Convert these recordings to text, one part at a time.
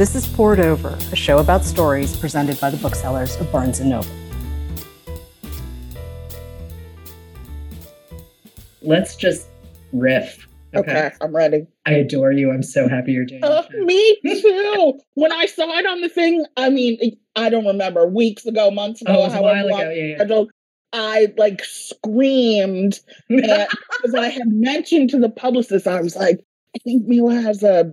This is Poured Over, a show about stories presented by the booksellers of Barnes & Noble. Let's just riff. Okay. okay, I'm ready. I adore you. I'm so happy you're doing uh, it. Me too. when I saw it on the thing, I mean, I don't remember weeks ago, months ago, oh, a while ago. Yeah, yeah. I like screamed because I had mentioned to the publicist, I was like, I think Miwa has a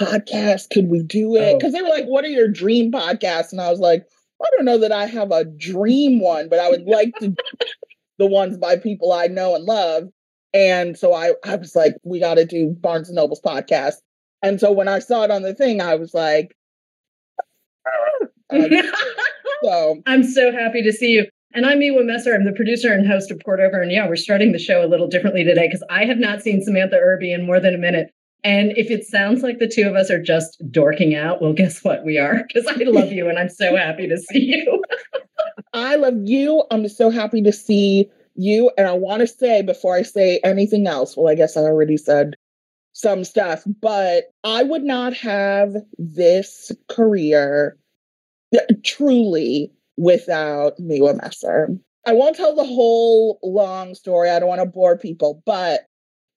podcast. Could we do it? Because oh. they were like, What are your dream podcasts? And I was like, I don't know that I have a dream one, but I would like to the ones by people I know and love. And so I, I was like, we got to do Barnes and Noble's podcast. And so when I saw it on the thing, I was like, um, so I'm so happy to see you. And I'm Miwa Messer. I'm the producer and host of Poured Over. And yeah, we're starting the show a little differently today because I have not seen Samantha Irby in more than a minute. And if it sounds like the two of us are just dorking out, well, guess what? We are because I love you and I'm so happy to see you. I love you. I'm so happy to see you. And I want to say before I say anything else, well, I guess I already said some stuff, but I would not have this career truly without Miwa Messer. I won't tell the whole long story. I don't want to bore people, but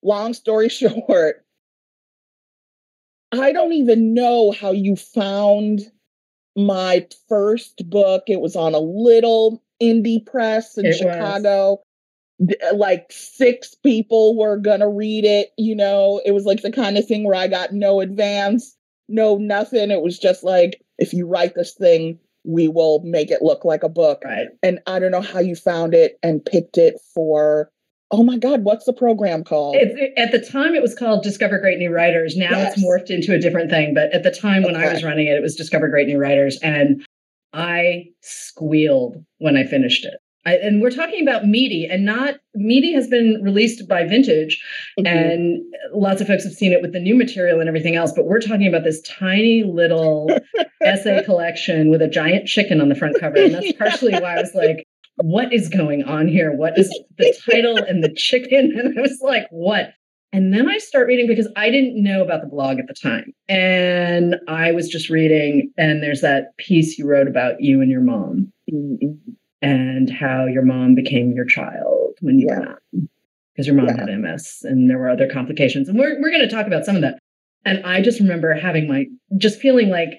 long story short, I don't even know how you found my first book. It was on a little indie press in it Chicago. Was. Uh, like six people were gonna read it, you know. It was like the kind of thing where I got no advance, no nothing. It was just like, if you write this thing, we will make it look like a book. Right. And I don't know how you found it and picked it for oh my god what's the program called it, at the time it was called discover great new writers now yes. it's morphed into a different thing but at the time when i was running it it was discover great new writers and i squealed when i finished it I, and we're talking about meaty and not meaty has been released by vintage mm-hmm. and lots of folks have seen it with the new material and everything else but we're talking about this tiny little essay collection with a giant chicken on the front cover and that's partially why i was like what is going on here what is the title and the chicken and i was like what and then I start reading because I didn't know about the blog at the time. And I was just reading, and there's that piece you wrote about you and your mom. Mm-hmm and how your mom became your child when you yeah. were not because your mom yeah. had MS and there were other complications. And we're, we're going to talk about some of that. And I just remember having my, just feeling like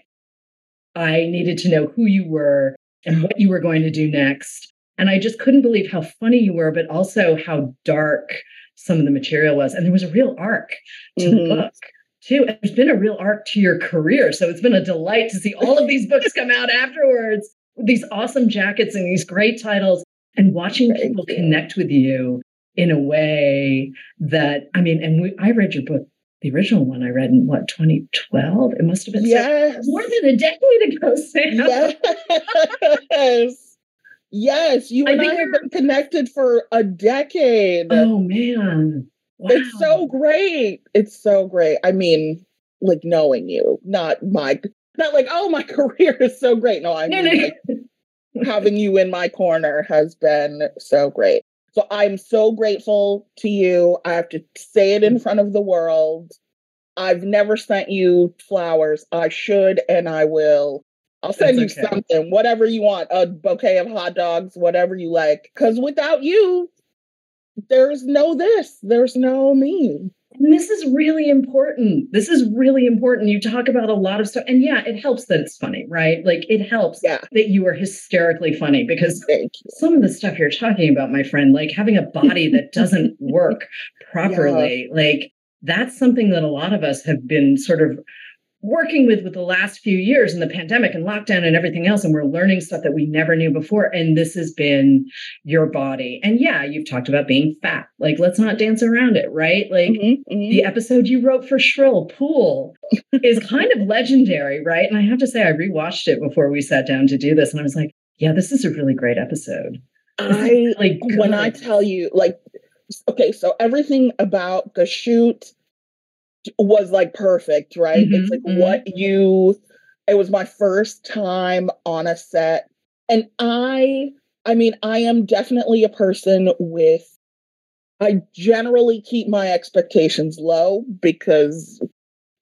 I needed to know who you were and what you were going to do next. And I just couldn't believe how funny you were, but also how dark some of the material was. And there was a real arc to mm-hmm. the book too. And there's been a real arc to your career. So it's been a delight to see all of these books come out afterwards these awesome jackets and these great titles and watching Thank people you. connect with you in a way that I mean, and we, I read your book, the original one I read in what 2012. It must have been yes. more than a decade ago, Sam. Yes. yes, you and I, I have been connected for a decade. Oh man. Wow. It's so great. It's so great. I mean, like knowing you, not my not like, oh, my career is so great. No, I mean, like, having you in my corner has been so great. So I'm so grateful to you. I have to say it in front of the world. I've never sent you flowers. I should and I will. I'll send That's you okay. something, whatever you want, a bouquet of hot dogs, whatever you like. Because without you, there's no this, there's no me. And this is really important. This is really important. You talk about a lot of stuff. And yeah, it helps that it's funny, right? Like it helps yeah. that you are hysterically funny because some of the stuff you're talking about, my friend, like having a body that doesn't work properly, yeah. like that's something that a lot of us have been sort of working with with the last few years and the pandemic and lockdown and everything else and we're learning stuff that we never knew before and this has been your body. And yeah you've talked about being fat. Like let's not dance around it right? Like mm-hmm, mm-hmm. the episode you wrote for shrill pool is kind of legendary right? And i have to say i rewatched it before we sat down to do this and i was like yeah this is a really great episode. I like when i tell you like okay so everything about the shoot was like perfect, right? Mm-hmm, it's like mm-hmm. what you it was my first time on a set and I I mean, I am definitely a person with I generally keep my expectations low because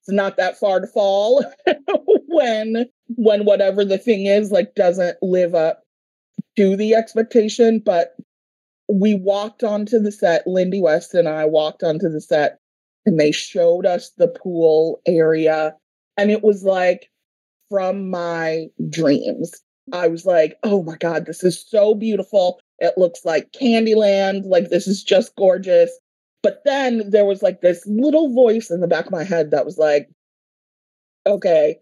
it's not that far to fall when when whatever the thing is like doesn't live up to the expectation. But we walked onto the set, Lindy West and I walked onto the set and they showed us the pool area. And it was like from my dreams. I was like, oh my God, this is so beautiful. It looks like Candyland. Like, this is just gorgeous. But then there was like this little voice in the back of my head that was like, okay,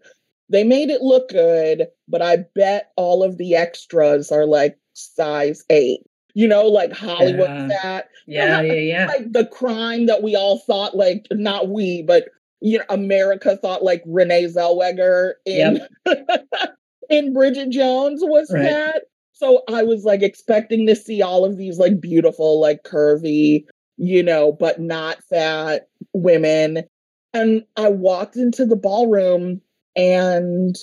they made it look good, but I bet all of the extras are like size eight. You know, like Hollywood Yeah. fat. Yeah, yeah, yeah. Like the crime that we all thought, like, not we, but you know, America thought like Renee Zellweger in in Bridget Jones was Right. fat. So I was like expecting to see all of these like beautiful, like curvy, you know, but not fat women. And I walked into the ballroom and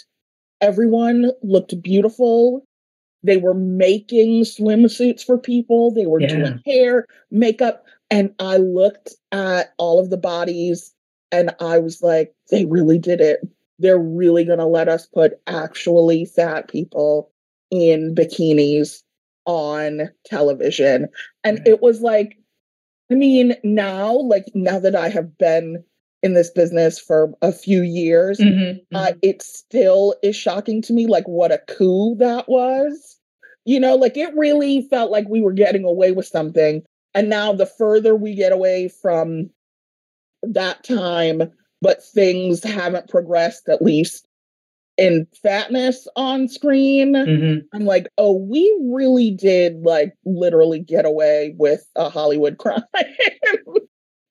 everyone looked beautiful. They were making swimsuits for people, they were Yeah. doing hair, makeup. And I looked at all of the bodies and I was like, they really did it. They're really going to let us put actually fat people in bikinis on television. And Right. it was like, I mean, now, like, now that I have been in this business for a few years, Mhm, uh, mhm. it still is shocking to me, like, what a coup that was. You know, like, it really felt like we were getting away with something. And now, the further we get away from that time, but things haven't progressed, at least in fatness on screen. Mhm. I'm like, oh, we really did like literally get away with a Hollywood crime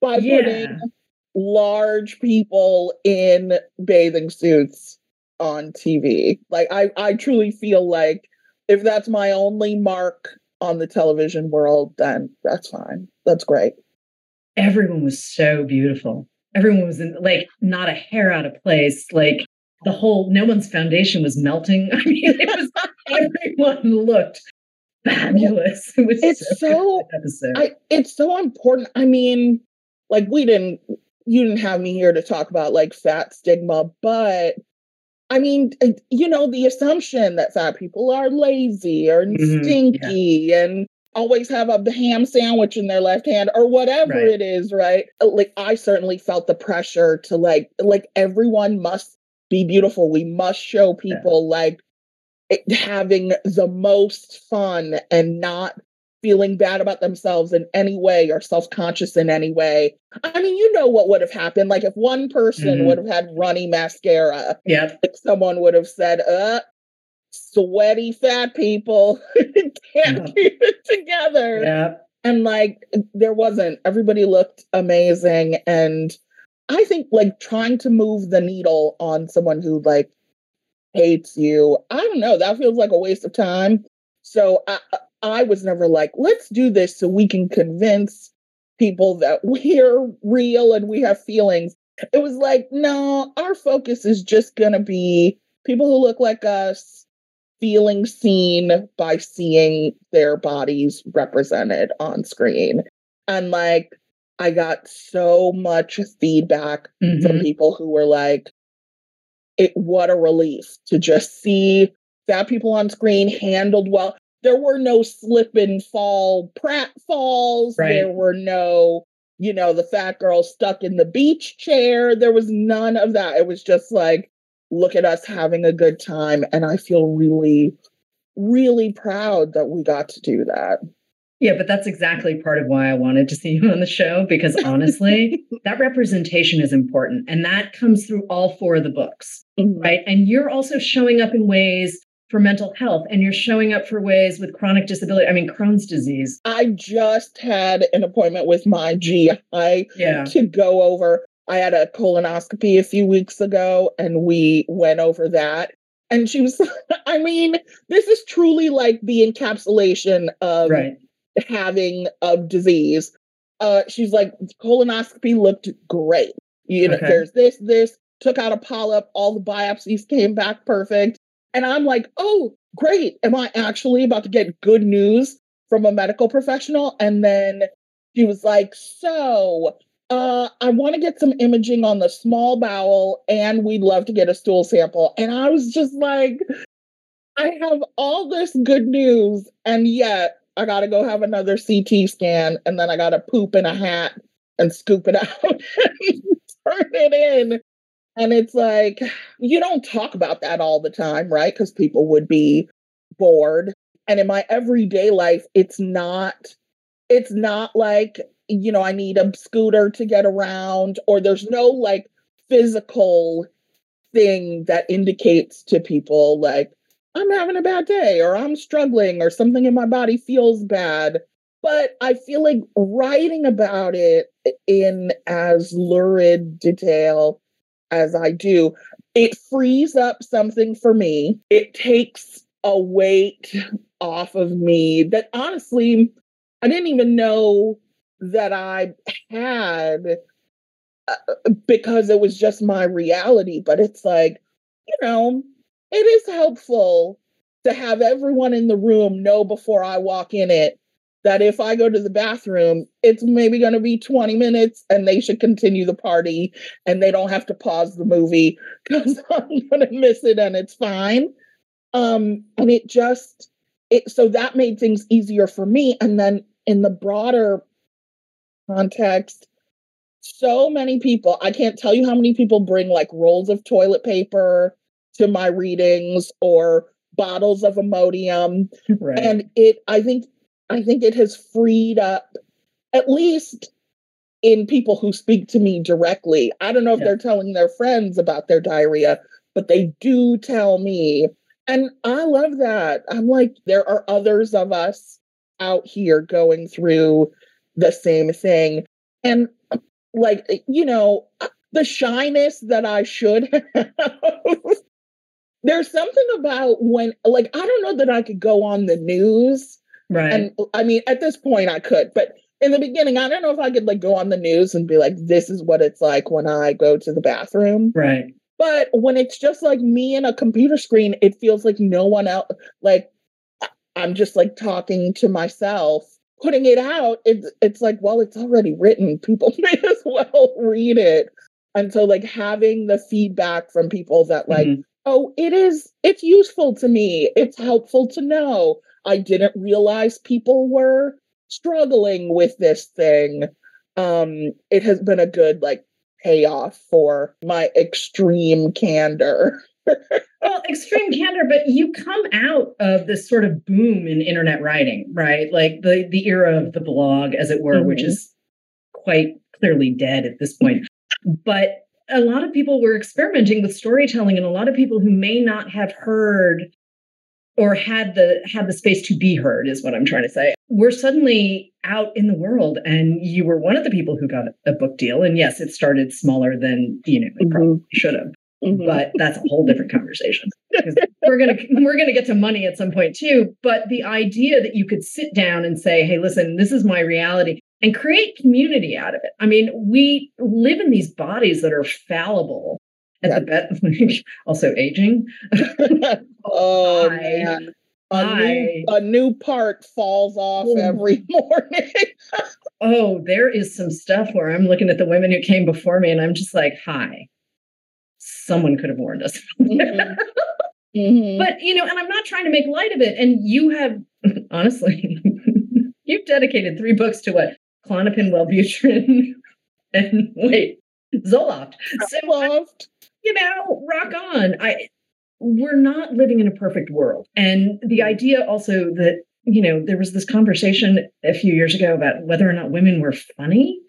by Yeah. putting large people in bathing suits on TV. Like I I truly feel like if that's my only mark on the television world, then that's fine. That's great. Everyone was so beautiful. Everyone was in, like not a hair out of place. Like the whole no one's foundation was melting. I mean, it was everyone looked fabulous. It was It's so, so-. I it's so important. I mean, like we didn't you didn't have me here to talk about like fat stigma, but I mean, uh, you know, the assumption that fat people are lazy or Mhm, yeah. stinky and always have a ham sandwich in their left hand or whatever Right. it is, right? Uh, Like I certainly felt the pressure to like like everyone must be beautiful. We must show people like it, having the most fun and not feeling bad about themselves in any way or self-conscious in any way. I mean, you know what would have happened. Like if one person Mhm. would have had runny mascara, yep. like someone would have said, uh, sweaty fat people can't Yeah. keep it together. Yep. And like there wasn't. Everybody looked amazing. And I think like trying to move the needle on someone who like hates you, I don't know, that feels like a waste of time. So I I was never like, let's do this so we can convince people that we're real and we have feelings. It was like, no, our focus is just gonna be people who look like us feeling seen by seeing their bodies represented on screen. And like, I got so much feedback from Mhm. people who were like, it what a relief to just see fat people on screen handled well. There were no slip and fall prat falls. Right. There were no, you know, the fat girl stuck in the beach chair. There was none of that. It was just like, look at us having a good time. And I feel really, really proud that we got to do that. Yeah, but that's exactly part of why I wanted to see you on the show because honestly, that representation is important. And that comes through all four of the books, mm-hmm. right? And you're also showing up in ways for mental health and you're showing up for ways with chronic disability. I mean, Crohn's disease. I just had an appointment with my GI Yeah. to go over. I had a colonoscopy a few weeks ago and we went over that. And she was, I mean, this is truly like the encapsulation of Right. having a disease. Uh, she's like, colonoscopy looked great. You know, Okay. there's this, this, took out a polyp, all the biopsies came back perfect. And I'm like, oh, great. Am I actually about to get good news from a medical professional? And then she was like, so uh, I want to get some imaging on the small bowel and we'd love to get a stool sample. And I was just like, I have all this good news, and yet I got to go have another CT scan, and then I got to poop in a hat and scoop it out and turn it in. And it's like, you don't talk about that all the time, right? Because people would be bored. And in my everyday life, it's not, it's not like, you know, I need a scooter to get around, or there's no like physical thing that indicates to people like I'm having a bad day or I'm struggling or something in my body feels bad. But I feel like writing about it in as lurid detail as I do, it frees up something for me. It takes a weight off of me that honestly, I didn't even know that I had uh, because it was just my reality. But it's like, you know, it is helpful to have everyone in the room know before I walk in it that if I go to the bathroom, it's maybe going to be 20 minutes and they should continue the party and they don't have to pause the movie because I'm going to miss it and it's fine. Um, and it just, it, so that made things easier for me. And then in the broader context, so many people, I can't tell you how many people bring like rolls of toilet paper to my readings or bottles of Imodium. Right. And it, I think, I think it has freed up at least in people who speak to me directly. I don't know if yeah. they're telling their friends about their diarrhea, but they do tell me. And I love that. I'm like, there are others of us out here going through the same thing. And like, you know, the shyness that I should have there's something about when like I don't know that I could go on the news. Right. And I mean at this point I could, but in the beginning I don't know if I could like go on the news and be like this is what it's like when I go to the bathroom. Right. But when it's just like me and a computer screen, it feels like no one else like I'm just like talking to myself. Putting it out, it's it's like, well, it's already written. People may as well read it. And so like having the feedback from people that like, mm-hmm oh, it is, it's useful to me. It's helpful to know. I didn't realize people were struggling with this thing. Um, it has been a good like payoff for my extreme candor. well, extreme candor, but you come out of this sort of boom in internet writing, right? Like the the era of the blog, as it were, mm-hmm. which is quite clearly dead at this point. But a lot of people were experimenting with storytelling and a lot of people who may not have heard or had the had the space to be heard is what i'm trying to say we're suddenly out in the world and you were one of the people who got a book deal and yes it started smaller than you know it mm-hmm. probably should have mm-hmm. but that's a whole different conversation we're gonna we're gonna get to money at some point too but the idea that you could sit down and say hey listen this is my reality and create community out of it. I mean, we live in these bodies that are fallible at the best, also aging. oh, man. A new, a new part falls off oh. every morning. oh, there is some stuff where I'm looking at the women who came before me and I'm just like, hi, someone could have warned us. Mm-hmm. Mm-hmm. But, you know, and I'm not trying to make light of it. And you have, honestly, you've dedicated three books to what? Klonopin, Wellbutrin, and wait, Zoloft. Zoloft. You know, rock on. I we're not living in a perfect world. And the idea also that, you know, there was this conversation a few years ago about whether or not women were funny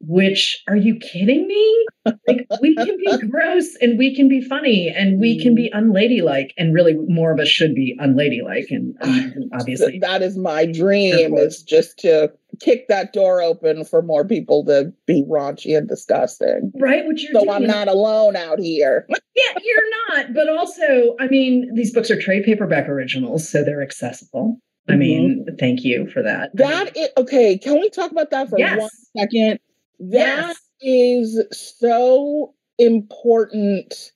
which are you kidding me? Like we can be gross and we can be funny and we can be mm. unladylike and really more of us should be unladylike and um, obviously that is my dream is just to kick that door open for more people to be raunchy and disgusting. Right, which you're so doing. I'm not alone out here. yeah, you're not. But also, I mean, these books are trade paperback originals, so they're accessible. I mm-hmm. mean, thank you for that. That is, okay. Can we talk about that for yes. one second? That yes. is so important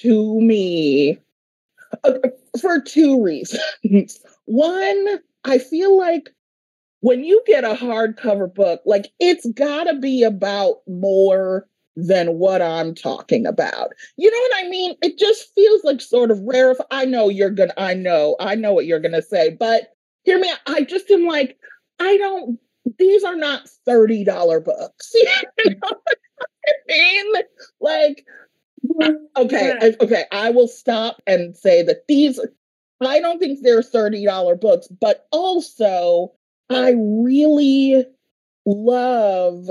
to me for two reasons. One, I feel like when you get a hardcover book, like it's got to be about more than what I'm talking about. You know what I mean? It just feels like sort of rare. If I know you're gonna, I know, I know what you're gonna say, but hear me. I just am like, I don't. These are not thirty dollar books. you know what I mean? Like, okay, okay. I will stop and say that these. I don't think they're thirty dollar books, but also I really love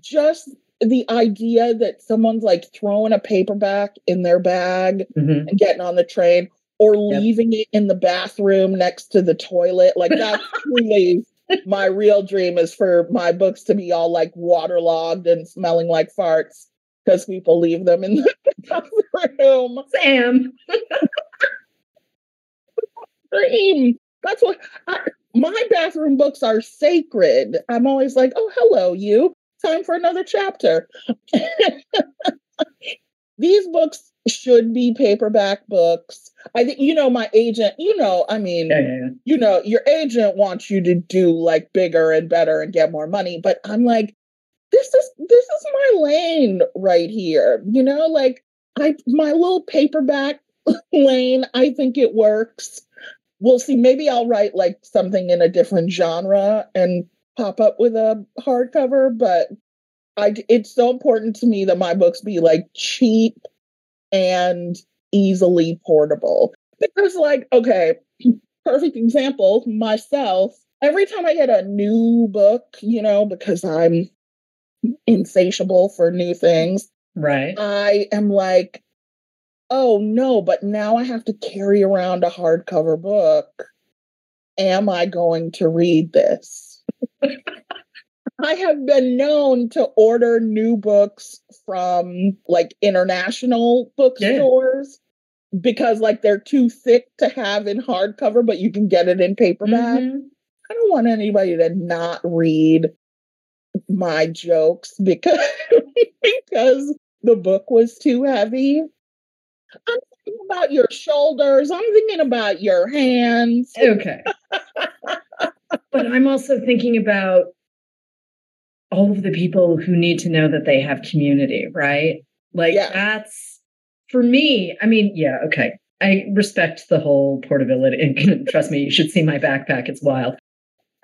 just the idea that someone's like throwing a paperback in their bag mm-hmm. and getting on the train or yep. leaving it in the bathroom next to the toilet. Like that's really my real dream is for my books to be all like waterlogged and smelling like farts because people leave them in the bathroom. Sam. dream. That's what I, my bathroom books are sacred. I'm always like, oh, hello, you. Time for another chapter. These books should be paperback books. I think you know my agent, you know, I mean, yeah, yeah, yeah. you know, your agent wants you to do like bigger and better and get more money, but I'm like this is this is my lane right here. You know, like I my little paperback lane, I think it works we'll see. Maybe I'll write like something in a different genre and pop up with a hardcover, but I it's so important to me that my books be like cheap and easily portable. Because like, okay, perfect example, myself, every time I get a new book, you know, because I'm insatiable for new things. Right. I am like, oh no, but now I have to carry around a hardcover book. Am I going to read this? I have been known to order new books from like international bookstores yeah. because like they're too thick to have in hardcover, but you can get it in paperback. Mm-hmm. I don't want anybody to not read my jokes because because the book was too heavy. I'm thinking about your shoulders. I'm thinking about your hands. Okay. but I'm also thinking about all of the people who need to know that they have community, right? Like yeah. that's for me. I mean, yeah, okay. I respect the whole portability and trust me, you should see my backpack. It's wild.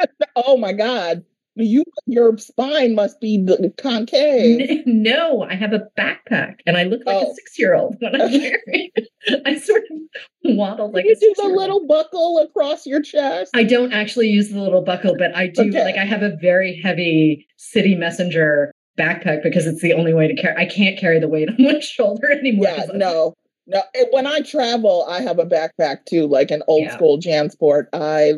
oh my God you your spine must be concave. No, I have a backpack and I look like oh. a six year old when I'm wearing I sort of waddle like you do the little buckle across your chest. I don't actually use the little buckle, but I do okay. like I have a very heavy city messenger backpack because it's the only way to carry I can't carry the weight on my shoulder anymore. Yeah, no. No, when I travel, I have a backpack too, like an old yeah. school Jansport. I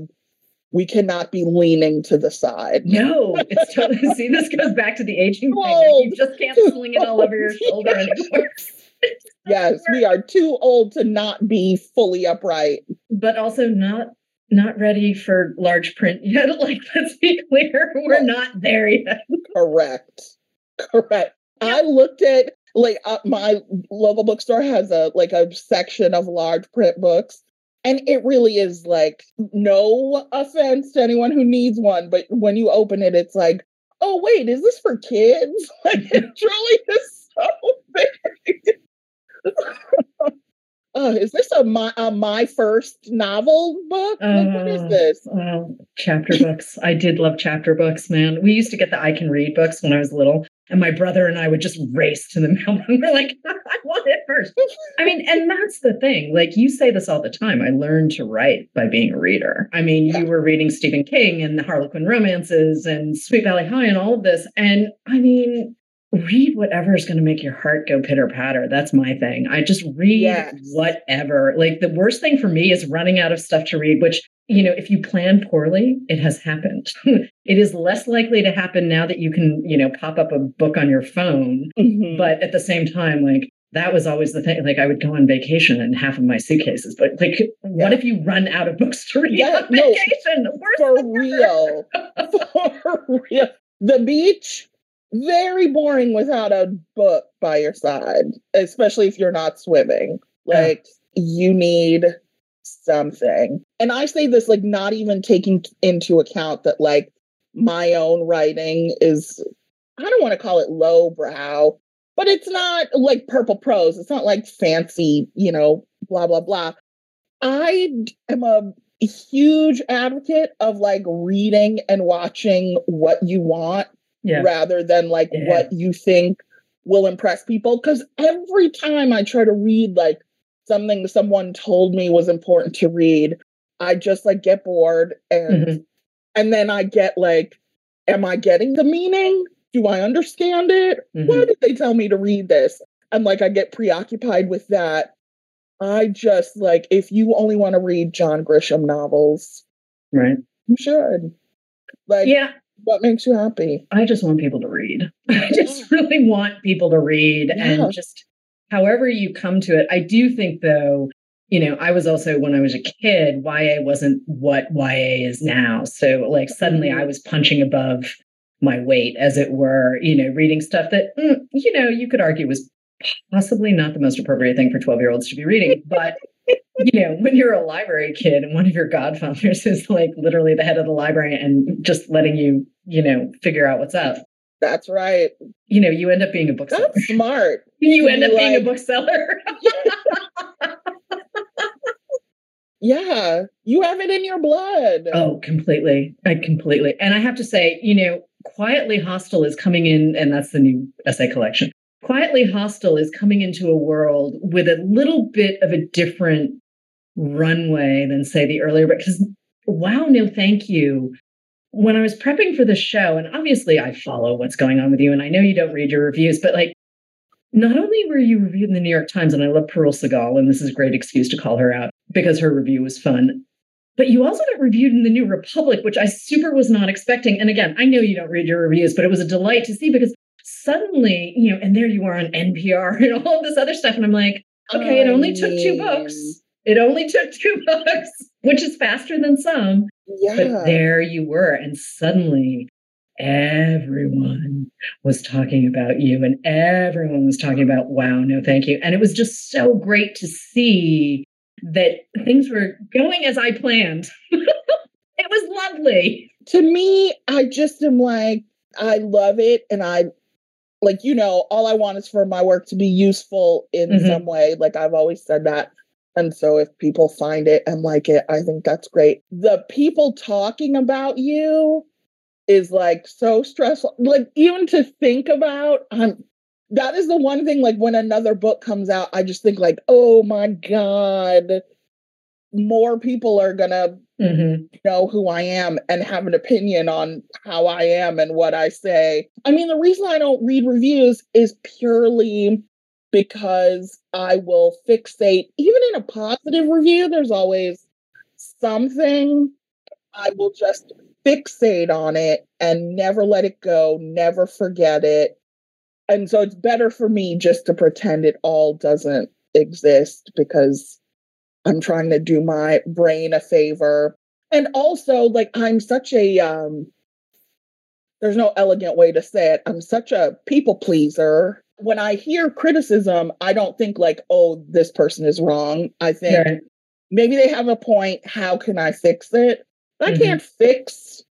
we cannot be leaning to the side. No, it's totally, see, this goes back to the aging thing. Like you just can't sling it all over your shoulder anymore. yes, we are too old to not be fully upright. But also not not ready for large print yet. Like, let's be clear, we're not there yet. Correct. Correct. I looked at like uh, my local bookstore has a like a section of large print books and it really is like no offense to anyone who needs one, but when you open it, it's like, oh wait, is this for kids? Like it truly is so big. oh, is this a my a my first novel book? Uh, what is uh, this? Oh, chapter books. I did love chapter books, man. We used to get the I can read books when I was little. And my brother and I would just race to the mailbox. We're like, I want it first. I mean, and that's the thing. Like you say this all the time. I learned to write by being a reader. I mean, yeah. you were reading Stephen King and the Harlequin romances and Sweet Valley High and all of this. And I mean, read whatever is going to make your heart go pitter patter. That's my thing. I just read yes. whatever. Like the worst thing for me is running out of stuff to read, which you know, if you plan poorly, it has happened. it is less likely to happen now that you can, you know, pop up a book on your phone. Mm-hmm. But at the same time, like that was always the thing. Like I would go on vacation and half of my suitcases, but like, yeah. what if you run out of books to read yeah, on vacation? For real, for real. The beach, very boring without a book by your side, especially if you're not swimming. Like yeah. you need something. And I say this like not even taking into account that like my own writing is I don't want to call it lowbrow, but it's not like purple prose. It's not like fancy, you know, blah blah blah. I am a huge advocate of like reading and watching what you want yeah. rather than like yeah. what you think will impress people. Because every time I try to read like something someone told me was important to read, I just like get bored and mm-hmm. and then I get like, am I getting the meaning? Do I understand it? Mm-hmm. Why did they tell me to read this? And like I get preoccupied with that. I just like if you only want to read John Grisham novels, right? You should. Like, yeah, what makes you happy? I just want people to read. I just really want people to read yeah. and just however you come to it. I do think though, you know, I was also when I was a kid, YA wasn't what YA is now. So like suddenly mm-hmm. I was punching above my weight, as it were, you know, reading stuff that, mm, you know, you could argue was possibly not the most appropriate thing for 12 year olds to be reading. But, you know, when you're a library kid and one of your godfathers is like literally the head of the library and just letting you, you know, figure out what's up. That's right. You know, you end up being a bookseller. That's smart. you end up like... being a bookseller. yeah, you have it in your blood. Oh, completely. I completely. And I have to say, you know, Quietly Hostile is coming in, and that's the new essay collection. Quietly Hostile is coming into a world with a little bit of a different runway than, say, the earlier, book. because wow, no, thank you. When I was prepping for the show, and obviously I follow what's going on with you, and I know you don't read your reviews, but like, not only were you reviewed in the New York Times, and I love Parul Sehgal, and this is a great excuse to call her out because her review was fun. But you also got reviewed in the New Republic, which I super was not expecting. And again, I know you don't read your reviews, but it was a delight to see because suddenly, you know, and there you are on NPR and all of this other stuff. And I'm like, okay, it only took two books. It only took two books, which is faster than some. Yeah. But there you were. And suddenly everyone was talking about you and everyone was talking about, wow, no, thank you. And it was just so great to see that things were going as I planned. it was lovely. To me, I just am like, I love it. And I, like, you know, all I want is for my work to be useful in mm-hmm. some way. Like, I've always said that. And so if people find it and like it, I think that's great. The people talking about you is like so stressful. Like, even to think about, I'm that is the one thing like when another book comes out i just think like oh my god more people are gonna mm-hmm. know who i am and have an opinion on how i am and what i say i mean the reason i don't read reviews is purely because i will fixate even in a positive review there's always something i will just fixate on it and never let it go never forget it and so it's better for me just to pretend it all doesn't exist because I'm trying to do my brain a favor. And also, like, I'm such a, um, there's no elegant way to say it. I'm such a people pleaser. When I hear criticism, I don't think, like, oh, this person is wrong. I think right. maybe they have a point. How can I fix it? I mm-hmm. can't fix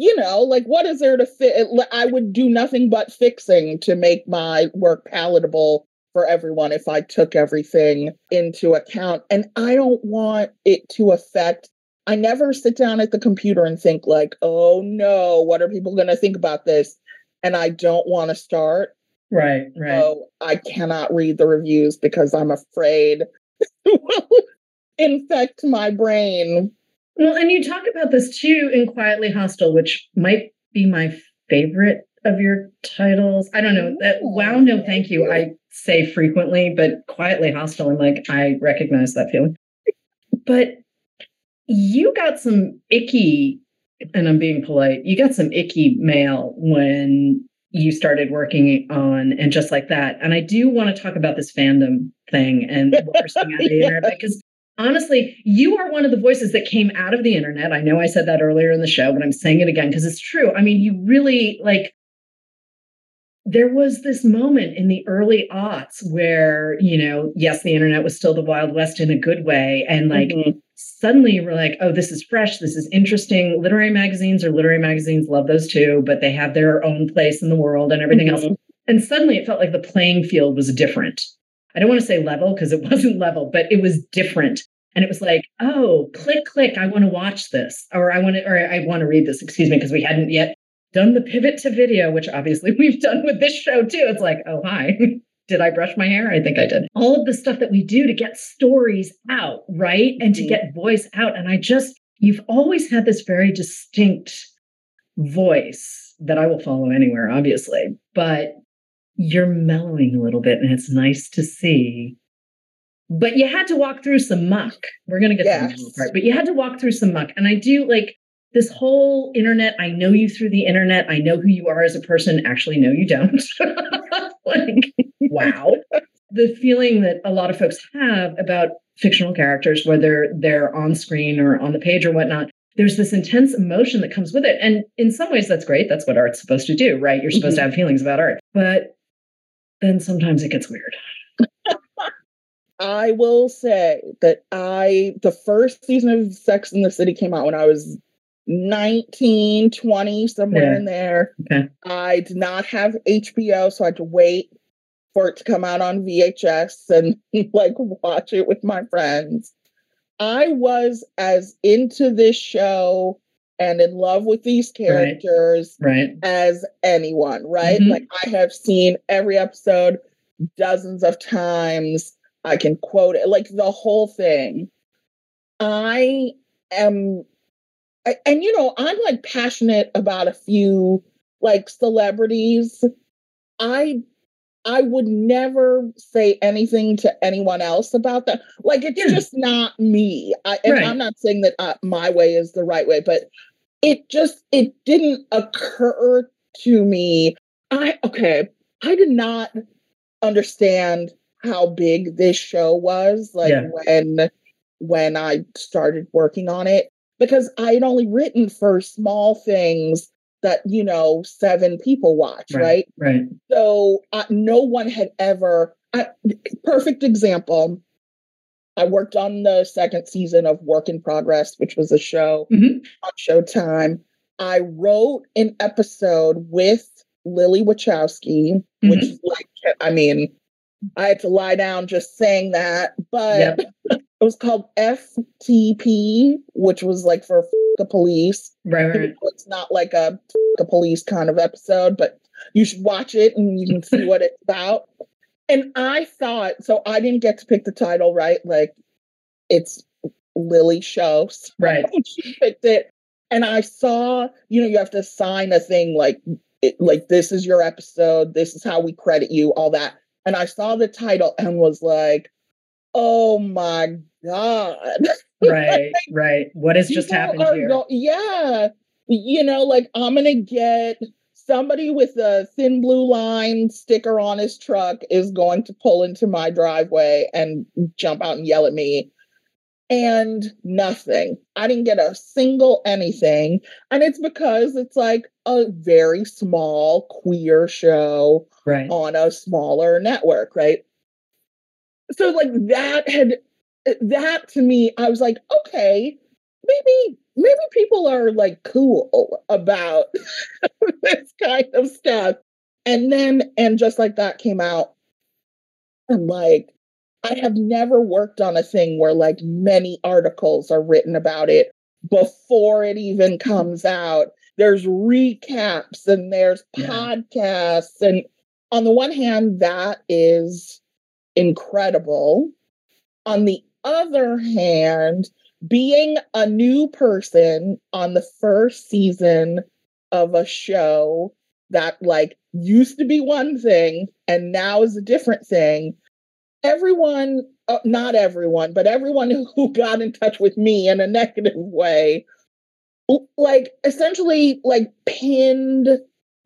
you know, like what is there to fit? I would do nothing but fixing to make my work palatable for everyone if I took everything into account. And I don't want it to affect. I never sit down at the computer and think, like, oh no, what are people going to think about this? And I don't want to start. Right, right. So I cannot read the reviews because I'm afraid will infect my brain well, and you talk about this too in Quietly Hostile, which might be my favorite of your titles. I don't know. That wow, no, thank you. I say frequently, but Quietly Hostile, I'm like, I recognize that feeling. But you got some icky, and I'm being polite, you got some icky mail when you started working on and just like that. And I do want to talk about this fandom thing and what we're seeing out of the internet because honestly, you are one of the voices that came out of the internet. I know I said that earlier in the show, but I'm saying it again because it's true. I mean, you really like there was this moment in the early aughts where, you know, yes, the internet was still the Wild West in a good way. And like mm-hmm. suddenly we're like, oh, this is fresh. This is interesting. Literary magazines or literary magazines love those too, but they have their own place in the world and everything mm-hmm. else. And suddenly it felt like the playing field was different. I don't want to say level because it wasn't level, but it was different. And it was like, oh, click, click, I want to watch this, or I want to, or I want to read this, excuse me, because we hadn't yet done the pivot to video, which obviously we've done with this show too. It's like, oh, hi. did I brush my hair? I think I did. All of the stuff that we do to get stories out, right? And to mm-hmm. get voice out. And I just, you've always had this very distinct voice that I will follow anywhere, obviously, but you're mellowing a little bit and it's nice to see. But you had to walk through some muck. We're going to get yes. to the part, but you had to walk through some muck. And I do like, this whole internet, I know you through the internet. I know who you are as a person. Actually, no, you don't. like, wow. the feeling that a lot of folks have about fictional characters, whether they're on screen or on the page or whatnot, there's this intense emotion that comes with it. And in some ways, that's great. That's what art's supposed to do, right? You're supposed mm-hmm. to have feelings about art. But then sometimes it gets weird. I will say that I, the first season of Sex in the City came out when I was 19, 20, somewhere yeah. in there. Okay. I did not have HBO, so I had to wait for it to come out on VHS and like watch it with my friends. I was as into this show and in love with these characters right. Right. as anyone, right? Mm-hmm. Like I have seen every episode dozens of times. I can quote it, like the whole thing. I am and you know, I'm like passionate about a few like celebrities. I I would never say anything to anyone else about that. Like it's yeah. just not me. I, and right. I'm not saying that uh, my way is the right way, but it just it didn't occur to me. I okay, I did not understand how big this show was like yeah. when when I started working on it because I had only written for small things that you know seven people watch right right, right. so uh, no one had ever uh, perfect example i worked on the second season of work in progress which was a show mm-hmm. on showtime i wrote an episode with lily wachowski mm-hmm. which like i mean i had to lie down just saying that but yep. it was called FTP, which was like for the police. Right, right. It's not like a the police kind of episode, but you should watch it and you can see what it's about. And I thought, so I didn't get to pick the title, right? Like it's Lily shows. Right. she picked it. And I saw, you know, you have to sign a thing like it, like this is your episode, this is how we credit you, all that. And I saw the title and was like, oh my God. right, right. What has just happened here? Go- yeah. You know, like I'm going to get somebody with a thin blue line sticker on his truck is going to pull into my driveway and jump out and yell at me. And nothing. I didn't get a single anything. And it's because it's like a very small queer show right. on a smaller network, right? So, like, that had Uh, that to me, I was like, okay, maybe maybe people are like cool about this kind of stuff. And then and just like that came out, I'm like, I have never worked on a thing where like many articles are written about it before it even mm-hmm. comes out. There's recaps and there's yeah. podcasts. And on the one hand, that is incredible. On the other hand, being a new person on the first season of a show that like used to be one thing and now is a different thing. Everyone uh, not everyone but everyone who got in touch with me in a negative way like essentially like pinned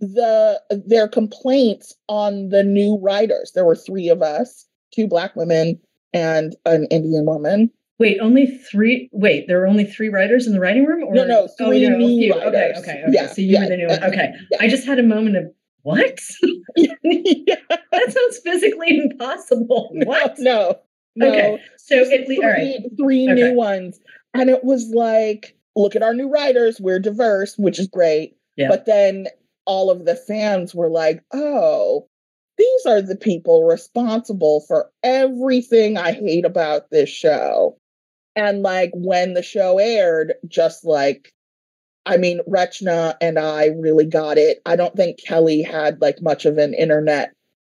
the their complaints on the new writers. There were three of us two black women and an Indian woman. Wait, only three. Wait, there were only three writers in the writing room? Or? No, no, oh, three oh, no, new writers. Okay, okay, okay. Yeah, so you yeah, were the new one. Okay. Yeah. I just had a moment of what? That sounds physically impossible. What? No, no. Okay. So at least, all right. Three okay. new ones. And it was like, look at our new writers. We're diverse, which is great. Yeah. But then all of the fans were like, oh, these are the people responsible for everything I hate about this show. And like when the show aired, just like, I mean, Rachna and I really got it. I don't think Keli had like much of an internet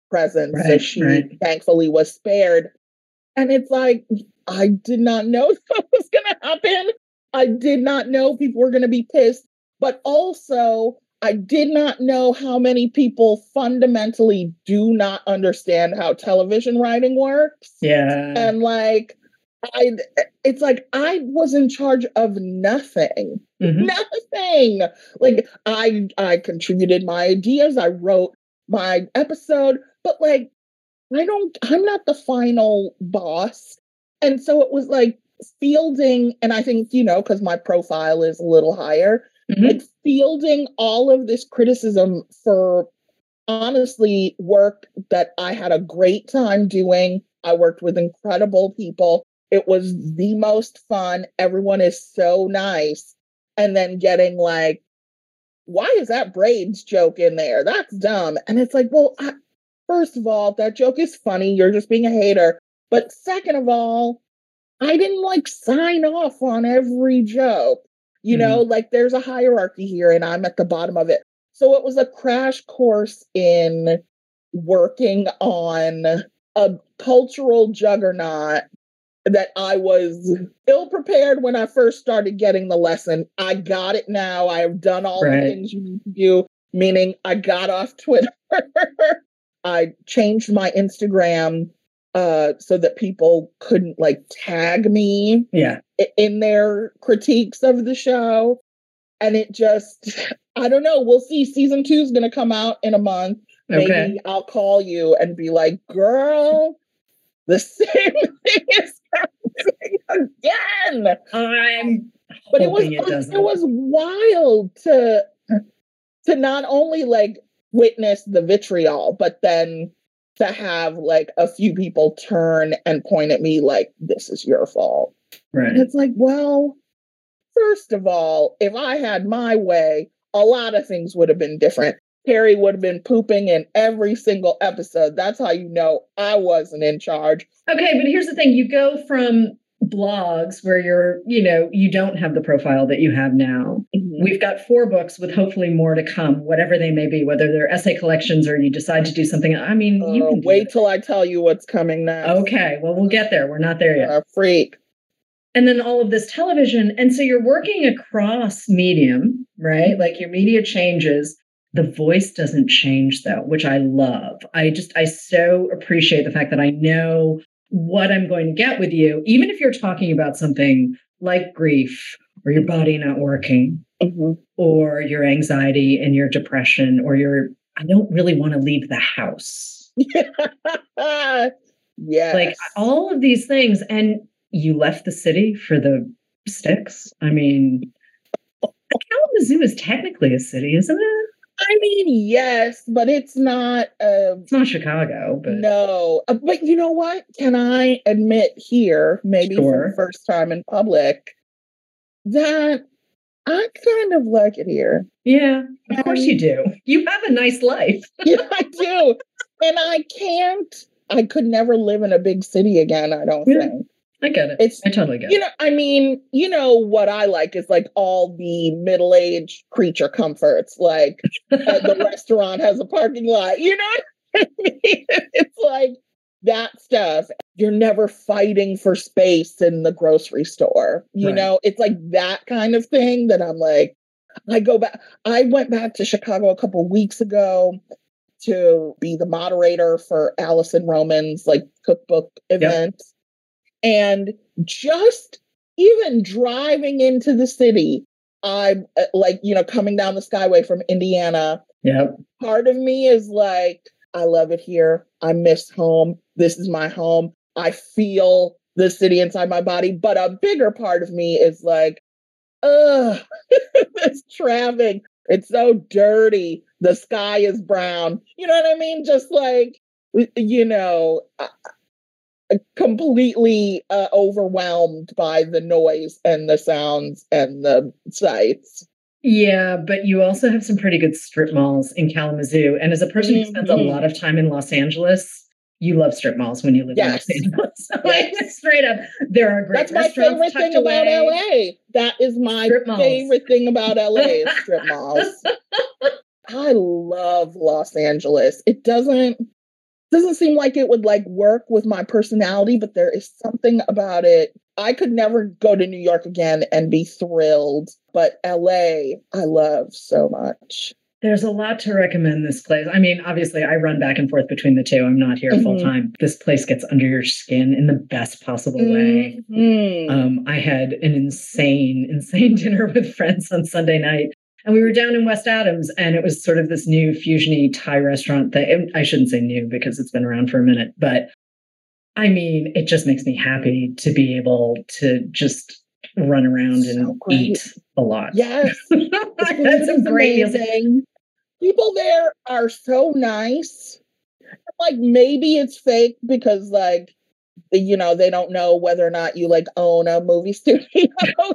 presence, right, so she right. thankfully was spared. And it's like, I did not know that was going to happen. I did not know people were going to be pissed. But also, I did not know how many people fundamentally do not understand how television writing works. Yeah. And like, I, it's like I was in charge of nothing. Mm-hmm. Nothing. Like I I contributed my ideas, I wrote my episode, but like I don't I'm not the final boss. And so it was like fielding and I think, you know, cuz my profile is a little higher, mm-hmm. like fielding all of this criticism for honestly work that I had a great time doing. I worked with incredible people. It was the most fun. Everyone is so nice. And then getting like, why is that braids joke in there? That's dumb. And it's like, well, I, first of all, that joke is funny. You're just being a hater. But second of all, I didn't like sign off on every joke. You mm-hmm. know, like there's a hierarchy here and I'm at the bottom of it. So it was a crash course in working on a cultural juggernaut that I was ill prepared when I first started getting the lesson. I got it now. I have done all right. the things you need to do, meaning I got off Twitter. I changed my Instagram uh, so that people couldn't like tag me yeah. in their critiques of the show. And it just, I don't know. We'll see. Season two is going to come out in a month. Maybe okay. I'll call you and be like, girl, the same thing is happening again. I'm but it was it, it was wild to to not only like witness the vitriol, but then to have like a few people turn and point at me like this is your fault. Right. And it's like, well, first of all, if I had my way, a lot of things would have been different. Carrie would have been pooping in every single episode. That's how you know I wasn't in charge. Okay, but here's the thing you go from blogs where you're, you know, you don't have the profile that you have now. Mm-hmm. We've got four books with hopefully more to come, whatever they may be, whether they're essay collections or you decide to do something. I mean, uh, you can wait till I tell you what's coming next. Okay, well, we'll get there. We're not there yet. A freak. And then all of this television. And so you're working across medium, right? Mm-hmm. Like your media changes the voice doesn't change though, which I love. I just, I so appreciate the fact that I know what I'm going to get with you, even if you're talking about something like grief or your body not working mm-hmm. or your anxiety and your depression or your, I don't really want to leave the house. yeah. Like all of these things. And you left the city for the sticks. I mean, Kalamazoo is technically a city, isn't it? I mean, yes, but it's not. Uh, it's not Chicago, but no. Uh, but you know what? Can I admit here, maybe sure. for the first time in public, that I kind of like it here. Yeah, of course you do. You have a nice life. yeah, I do, and I can't. I could never live in a big city again. I don't yeah. think. I get it. It's I totally get you it. You know, I mean, you know what I like is like all the middle-aged creature comforts. Like the restaurant has a parking lot. You know I mean? It's like that stuff. You're never fighting for space in the grocery store. You right. know, it's like that kind of thing that I'm like, I go back. I went back to Chicago a couple weeks ago to be the moderator for Alison Roman's like cookbook event. Yep and just even driving into the city, I'm uh, like, you know, coming down the Skyway from Indiana. Yeah. Part of me is like, I love it here. I miss home. This is my home. I feel the city inside my body. But a bigger part of me is like, ugh, this traffic. It's so dirty. the sky is brown. You know what I mean? Just like, you know, uh, completely uh, overwhelmed by the noise and the sounds and the sights. Yeah, but you also have some pretty good strip malls in Kalamazoo. And as a person who spends mm-hmm. a lot of time in Los Angeles, you love strip malls when you live yes. in Los Angeles. like straight up, there are great. That's my favorite thing away. about LA. That is my favorite thing about LA is strip malls. I love Los Angeles. It doesn't doesn't seem like it would like work with my personality, but there is something about it. I could never go to New York again and be thrilled, but LA I love so much. There's a lot to recommend this place. I mean, obviously, I run back and forth between the two. I'm not here mm-hmm. full time. This place gets under your skin in the best possible way. Mm-hmm. Um, I had an insane, insane dinner with friends on Sunday night. And we were down in West Adams, and it was sort of this new fusiony Thai restaurant that I shouldn't say new because it's been around for a minute, but I mean, it just makes me happy to be able to just run around so and great. eat a lot. Yes. That's amazing. People there are so nice. Like maybe it's fake because like you know, they don't know whether or not you like own a movie studio.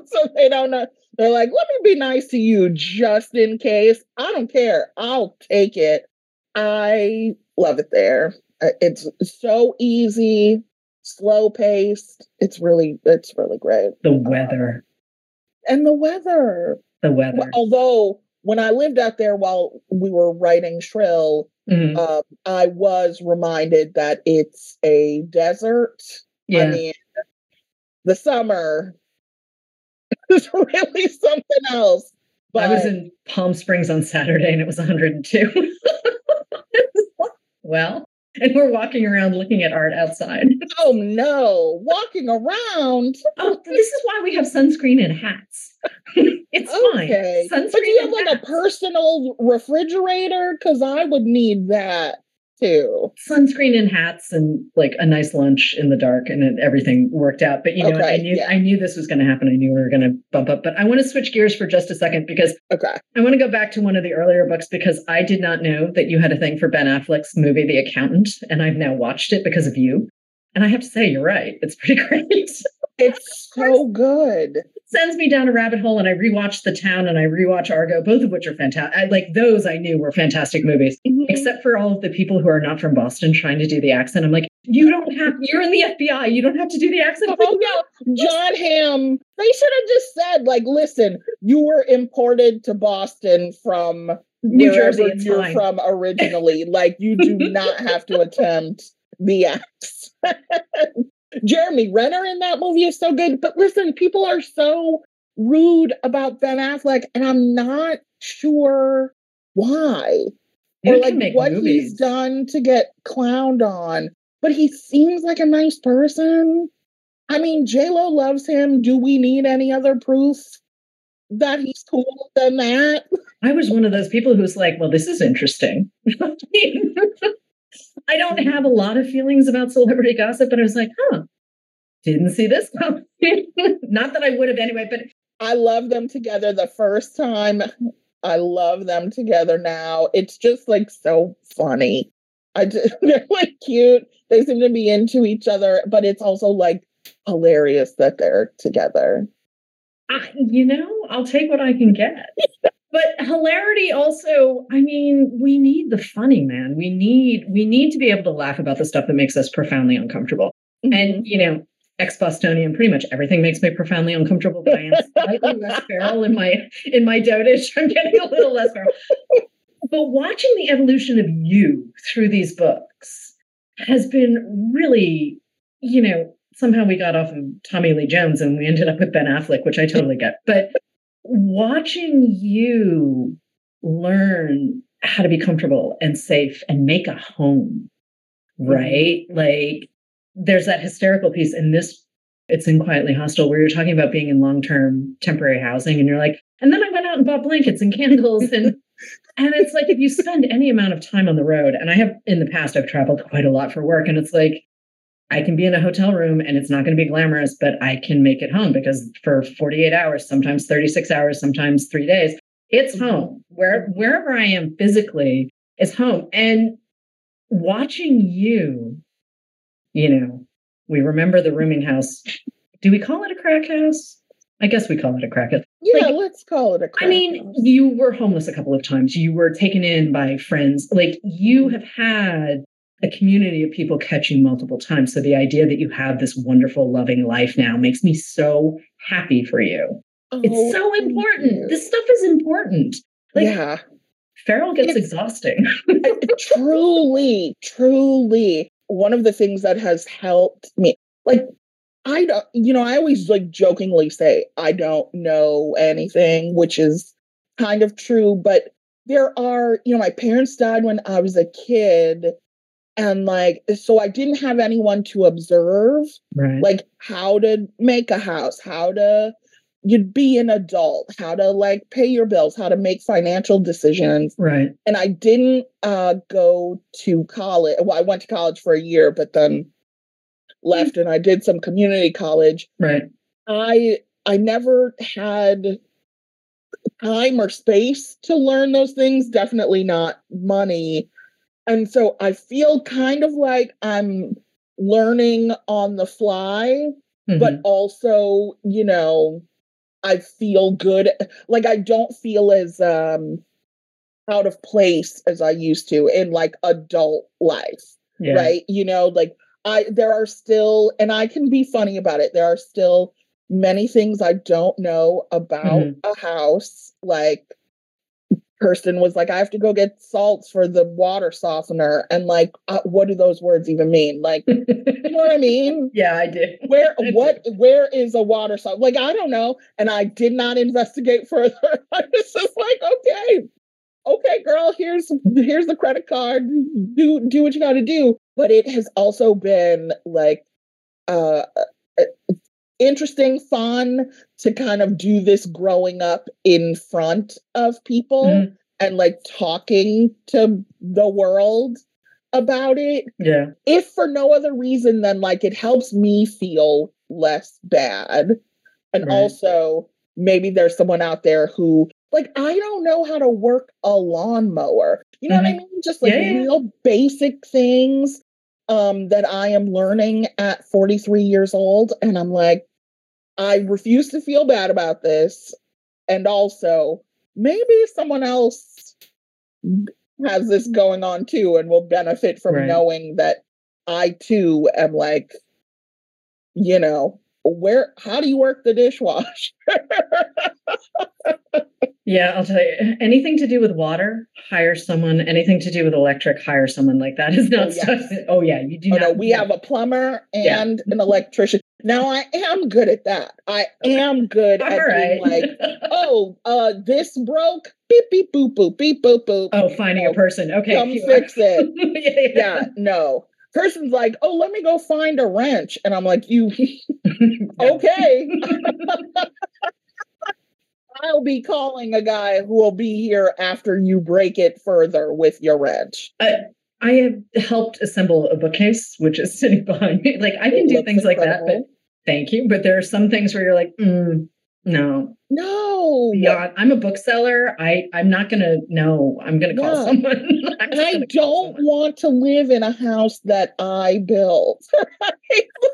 so they don't know. They're like, let me be nice to you just in case. I don't care. I'll take it. I love it there. Uh, it's so easy slow paced. It's really, it's really great. The weather. Uh, and the weather. The weather. Although when I lived out there while we were writing Shrill, mm-hmm. uh, I was reminded that it's a desert. Yeah. I mean, the summer is really something else. But... I was in Palm Springs on Saturday and it was 102. well, and we're walking around looking at art outside. Oh no, walking around. Oh, this is why we have sunscreen and hats. it's okay. fine. Sunscreen but do you have like hats. a personal refrigerator? Because I would need that too. Sunscreen and hats and like a nice lunch in the dark and it, everything worked out. But you know, okay, I knew yeah. I knew this was going to happen. I knew we were going to bump up. But I want to switch gears for just a second because okay. I want to go back to one of the earlier books because I did not know that you had a thing for Ben Affleck's movie The Accountant and I've now watched it because of you. And I have to say you're right. It's pretty great. It's so good sends me down a rabbit hole and I rewatch The Town and I rewatch Argo, both of which are fantastic. Like those I knew were fantastic movies, mm-hmm. except for all of the people who are not from Boston trying to do the accent. I'm like, you don't have, you're in the FBI. You don't have to do the accent. Oh, no. Jon Hamm, they should have just said, like, listen, you were imported to Boston from New Jersey. You're fine. from originally. like, you do not have to attempt the accent. Jeremy Renner in that movie is so good. But listen, people are so rude about Ben Affleck, and I'm not sure why. You or like what movies. he's done to get clowned on. But he seems like a nice person. I mean, J Lo loves him. Do we need any other proof that he's cool than that? I was one of those people who's like, well, this is interesting. I don't have a lot of feelings about celebrity gossip, but I was like, huh, didn't see this coming. Not that I would have anyway, but I love them together the first time. I love them together now. It's just like so funny. I just, they're like cute. They seem to be into each other, but it's also like hilarious that they're together. I, you know, I'll take what I can get. But hilarity also i mean we need the funny man. We need we need to be able to laugh about the stuff that makes us profoundly uncomfortable. Mm-hmm. and you know ex-bostonian pretty much everything makes me profoundly uncomfortable but i am slightly less feral in my in my dotage. I'm getting a little less feral. But watching the evolution of you through these books has been really you know somehow we got off of tommy lee jones and we ended up with ben affleck which i totally get. But watching you learn how to be comfortable and safe and make a home, mm-hmm. right? Mm-hmm. Like there's that hysterical piece in this it's in quietly hostile where you're talking about being in long-term temporary housing and you're like and then i went out and bought blankets and candles and and it's like if you spend any amount of time on the road and i have in the past i've traveled quite a lot for work and it's like I can be in a hotel room and it's not going to be glamorous, but I can make it home because for 48 hours, sometimes 36 hours, sometimes three days, It's home. Where wherever I am physically is home. And watching you, you know, we remember the rooming house. Do we call it a crack house? I guess we call it a crack house. Yeah, like, let's call it a I mean, house. you were homeless a couple of times. You were taken in by friends. Like you have had a community of people catch you multiple times. So the idea that you have this wonderful, loving life now makes me so happy for you. Oh, it's so important. This stuff is important. Like, yeah. Feral gets it's, exhausting. truly, truly. One of the things that has helped me, like, I don't, you know, I always like jokingly say, I don't know anything, which is kind of true, but there are, you know, my parents died when I was a kid and like so i didn't have anyone to observe right. like how to make a house how to you'd be an adult how to like pay your bills how to make financial decisions. Right. And i didn't uh go to college well i went to college for a year but then left and i did some community college. Right. I i never had time or space to learn those things definitely not money and so I feel kind of like I'm learning on the fly, mm-hmm. but also, you know, I feel good. Like I don't feel as um out of place as I used to in like adult life. Yeah. Right. You know, like I there are still and I can be funny about it. There are still many things I don't know about mm-hmm. a house. Like person was like, I have to go get salts for the water softener. And like, uh, what do those words even mean? Like, you know what I mean? Yeah, I did. Where, what, where is a water softener? Like, I don't know. And I did not investigate further. I was just like, okay, okay, girl, here's, here's the credit card. Do, do what you got to do. But it has also been like, uh, uh interesting, fun to kind of do this growing up in front of people mm-hmm. and like talking to the world about it. Yeah. If for no other reason than like it helps me feel less bad. And right. also, maybe there's someone out there who, like, I don't know how to work a lawnmower. You know mm-hmm. what I mm-hmm. mean? Just like yeah, real basic things um, that I am learning at 43 years old. And I'm like, I refuse to feel bad about this. And also, maybe someone else has this going on too and will benefit from right. knowing that I too am like, you know, where how do you work the dishwasher? yeah, I'll tell you. Anything to do with water, hire someone. Anything to do with electric, hire someone like that is not oh, yes. stuff. Oh yeah, you do. Oh, not, no, we have a plumber and yeah. an electrician. Now I am good at that. I am good All at right. being like, oh, uh, this broke. Beep beep boop boop beep boop boop. Oh, finding a person. Okay, come fix it. yeah, yeah. yeah, no person's like, oh, let me go find a wrench. And I'm like, you, okay. I'll be calling a guy who will be here after you break it further with your wrench. I, I have helped assemble a bookcase, which is sitting behind me. Like I can it do things incredible. like that, but thank you. But there are some things where you're like, mm, no. No. Beyond, I'm a bookseller. I, I'm not gonna no, I'm gonna call no. someone. I don't want to live in a house that I built.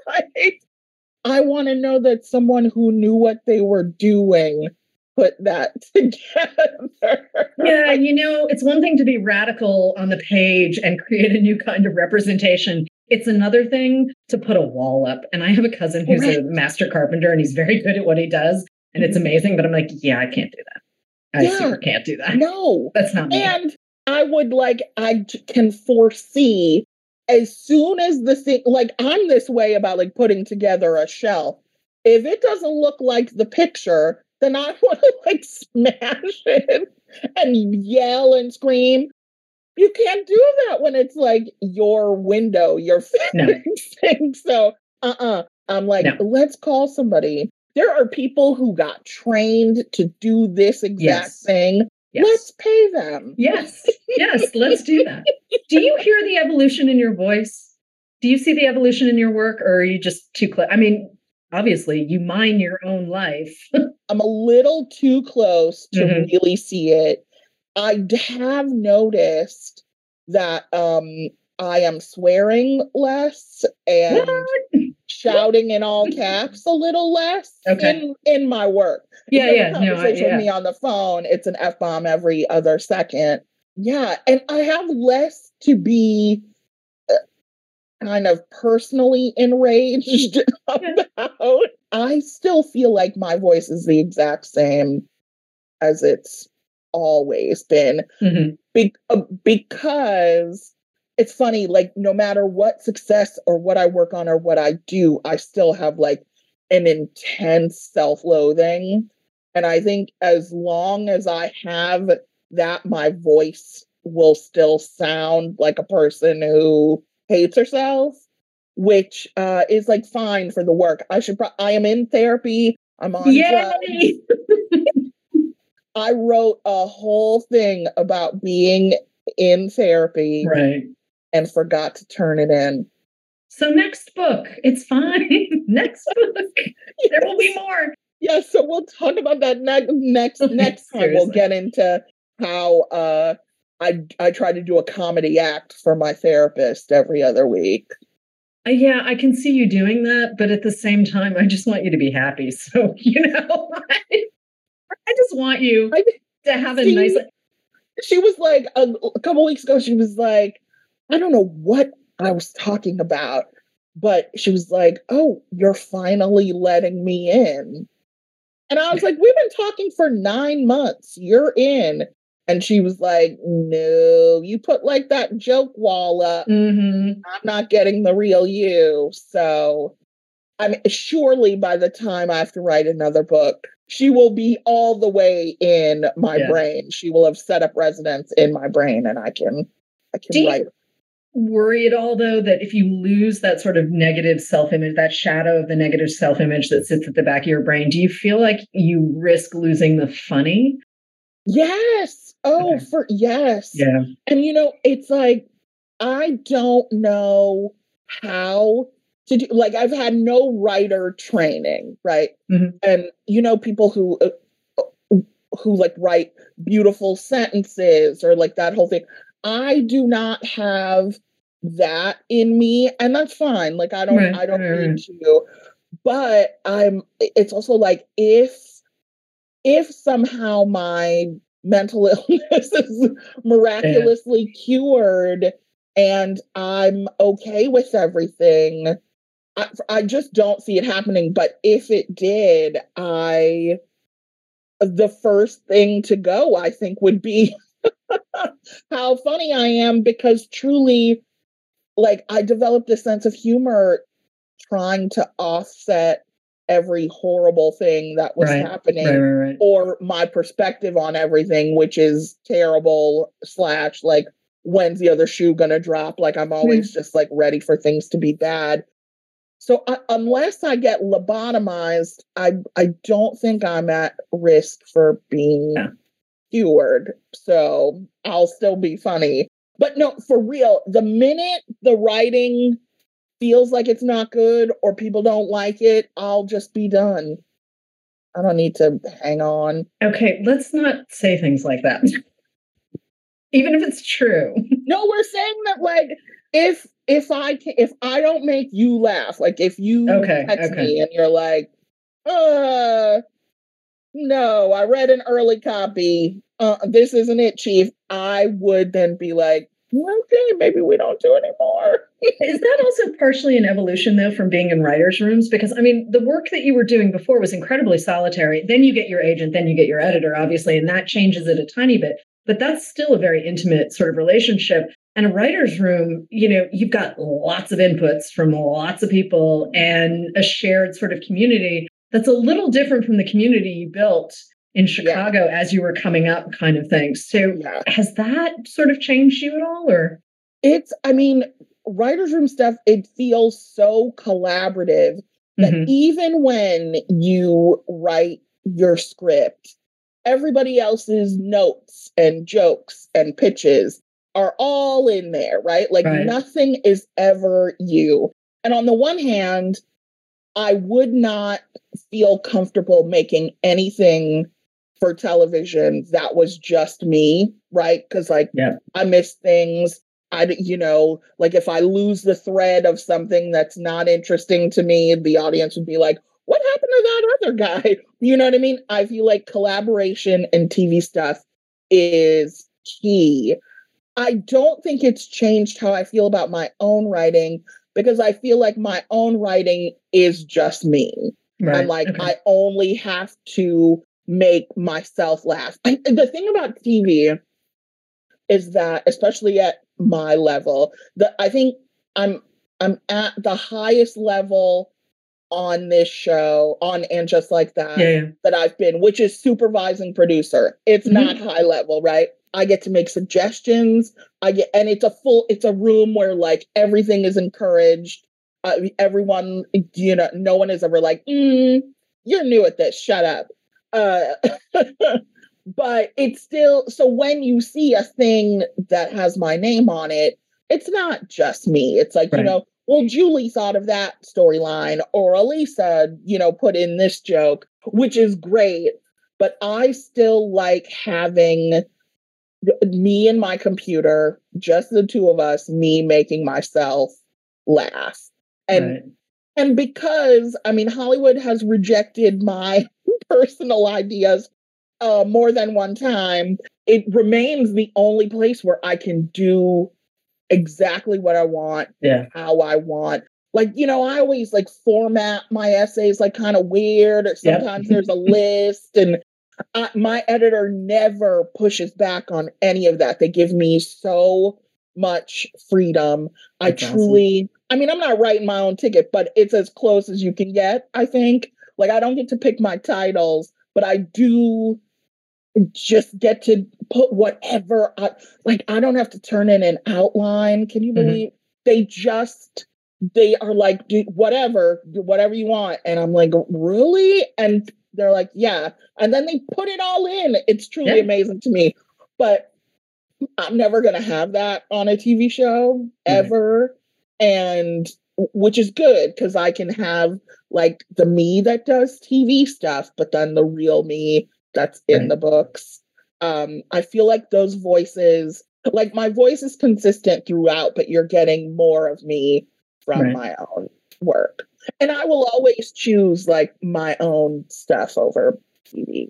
like, I want to know that someone who knew what they were doing put that together. yeah, you know, it's one thing to be radical on the page and create a new kind of representation. It's another thing to put a wall up. And I have a cousin who's right. a master carpenter and he's very good at what he does and it's amazing. But I'm like, yeah, I can't do that. I yeah, super can't do that. No, that's not me. And I would like, I can foresee as soon as the thing, like, I'm this way about like putting together a shelf. If it doesn't look like the picture, then I want to like smash it and yell and scream. You can't do that when it's like your window, your. No. So, uh uh-uh. uh. i am like, no. let's call somebody there are people who got trained to do this exact yes. thing. Yes. Let's pay them. Yes. Yes, let's do that. Do you hear the evolution in your voice? Do you see the evolution in your work or are you just too close? I mean, obviously you mine your own life. I'm a little too close to Mhm. really see it. I have noticed that um I am swearing less and shouting in all caps a little less Okay. in, in my work. yeah, you yeah, have a no, I, conversation yeah. with me on the phone, it's an F bomb every other second. Yeah, and I have less to be uh, kind of personally enraged about. I still feel like my voice is the exact same as it's always been Mhm. be- uh, because it's funny like no matter what success or what i work on or what i do i still have like an intense self-loathing and i think as long as i have that my voice will still sound like a person who hates herself which uh is like fine for the work i should pro- i am in therapy i'm on. Yay! I wrote a whole thing about being in therapy Right. And forgot to turn it in. So next book, it's fine. next book, there will be more. Yeah, so we'll talk about that next next next time. We'll get into how uh I I try to do a comedy act for my therapist every other week. Uh, yeah, I can see you doing that, but at the same time, I just want you to be happy. So you know, I, I just want you I to have a See, nice. she was like a, a couple weeks ago she was like i don't know what i was talking about but she was like oh you're finally letting me in. And i was like we've been talking for nine months. You're in. And she was like no you put like that joke wall up. Mhm. i'm not getting the real you. So i mean surely by the time i have to write another book she will be all the way in my Yeah. brain. She will have set up residence in my brain and i can i can Do you- write Worry at all though that if you lose that sort of negative self-image, that shadow of the negative self-image that sits at the back of your brain, do you feel like you risk losing the funny? yes oh Okay. for yes Yeah. and you know it's like i don't know how to do like i've had no writer training right Mhm. and you know people who uh, who like write beautiful sentences or like that whole thing i do not have that in me and that's fine like i don't Right, i don't right, need to but i'm it's also like if if somehow my mental illness is miraculously cured and I'm okay with everything, I, I just don't see it happening. But if it did, I the first thing to go, I think, would be how funny I am because truly, like, I developed a sense of humor trying to offset every horrible thing that was Right, happening Right, right, right. or my perspective on everything, which is terrible, slash, like, when's the other shoe gonna drop? Like, I'm hmm. always just like ready for things to be bad. So, I, unless I get lobotomized, I, I don't think I'm at risk for being Yeah. cured. So, I'll still be funny. But no, for real, the minute the writing feels like it's not good or people don't like it, I'll just be done. I don't need to hang on. Okay, let's not say things like that. Even if it's true. No, we're saying that like if if I can, if I don't make you laugh, like if you Okay, text okay. me and you're like, uh, no, I read an early copy. Uh, this isn't it, Chief. I would then be like, okay, maybe we don't do anymore. Is that also partially an evolution, though, from being in writers' rooms? Because, I mean, the work that you were doing before was incredibly solitary. Then you get your agent, then you get your editor, obviously, and that changes it a tiny bit. But that's still a very intimate sort of relationship. And a writer's room, you know, you've got lots of inputs from lots of people and a shared sort of community that's a little different from the community you built in Chicago as you were coming up, kind of thing. So, Yeah. has that sort of changed you at all? Or, It's, I mean, writers' room stuff, it feels so collaborative that Mhm. even when you write your script, everybody else's notes and jokes and pitches are all in there, right? Like Right. nothing is ever you. And on the one hand, I would not feel comfortable making anything for television that was just me, right? Because like yeah. I miss things. I, you know, like if I lose the thread of something that's not interesting to me, the audience would be like, what happened to that other guy? You know what I mean? I feel like collaboration and TV stuff is key. I don't think it's changed how I feel about my own writing because I feel like my own writing is just me. Right. I'm like, okay. I only have to make myself laugh. I, the thing about TV is that, especially at my level, that I think I'm I'm at the highest level on this show on and just like that yeah, yeah. that I've been, which is supervising producer. It's mm-hmm. not high level, right? I get to make suggestions. I get, and it's a full, it's a room where like everything is encouraged. Uh, everyone, you know, no one is ever like, mm, "You're new at this. Shut up." Uh, but it's still so when you see a thing that has my name on it, it's not just me. It's like right. you know, well, Julie thought of that storyline, or Elisa, you know, put in this joke, which is great. But I still like having me and my computer, just the two of us, me making myself laugh. And right. and because I mean Hollywood has rejected my personal ideas uh, more than one time, it remains the only place where I can do exactly what I want, yeah, how I want. Like, you know, I always like format my essays like kind of weird, or sometimes yep. there's a list and I, my editor never pushes back on any of that. They give me so much freedom. That's I truly, awesome. I mean, I'm not writing my own ticket, but it's as close as you can get, I think. Like, I don't get to pick my titles, but I do just get to put whatever I like. I don't have to turn in an outline. Can you mm-hmm. believe mm-hmm. they just they are like, do whatever, do whatever you want. And I'm like, really? And they're like, yeah. And then they put it all in. It's truly yeah. amazing to me. But I'm never going to have that on a TV show ever. And which is good because I can have like the me that does TV stuff, but then the real me that's in right. the books. Um, I feel like those voices, like my voice is consistent throughout, but you're getting more of me from right. my own work. And I will always choose like my own stuff over TV.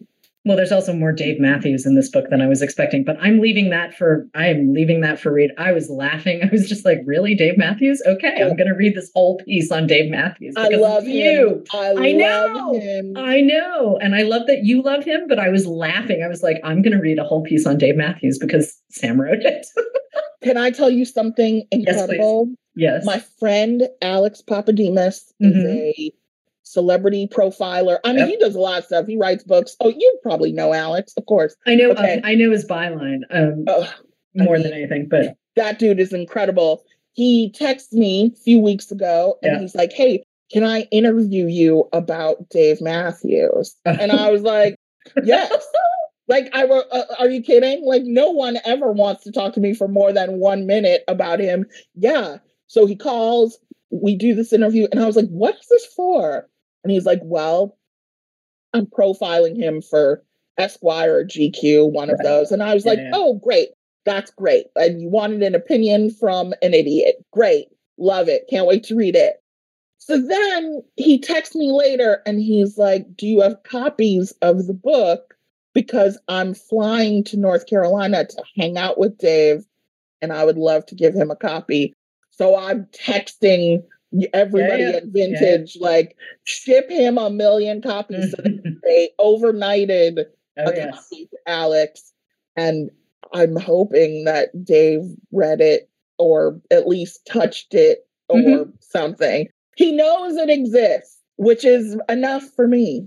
Well, there's also more Dave Matthews in this book than I was expecting, but I'm leaving that for I am leaving that for read. I was laughing. I was just like, really, Dave Matthews? Okay, I'm gonna read this whole piece on Dave Matthews. I love you. I, I know. Him. I know. And I love that you love him, but I was laughing. I was like, I'm gonna read a whole piece on Dave Matthews because Sam wrote it. Can I tell you something incredible? Yes. Yes. My friend Alex Pappademas mm-hmm. is a celebrity profiler. I mean, yep. he does a lot of stuff. He writes books. Oh, you probably know Alex, of course. I know. Okay. I know his byline um, oh, more I mean, than anything, but that dude is incredible. He texted me a few weeks ago, and yeah. he's like, "Hey, can I interview you about Dave Matthews?" and I was like, "Yes." Like, I were, uh, are you kidding? Like, no one ever wants to talk to me for more than one minute about him. Yeah. So he calls, we do this interview, and I was like, what is this for? And he's like, Well, I'm profiling him for Esquire or GQ, one right. of those. And I was yeah, like, yeah. Oh, great. That's great. And you wanted an opinion from an idiot. Great. Love it. Can't wait to read it. So then he texts me later and he's like, Do you have copies of the book? Because I'm flying to North Carolina to hang out with Dave and I would love to give him a copy. So I'm texting everybody yeah, yeah. at Vintage, yeah. like ship him a million copies. so they overnighted oh, a yes. copy to Alex, and I'm hoping that Dave read it or at least touched it or mm-hmm. something. He knows it exists, which is enough for me.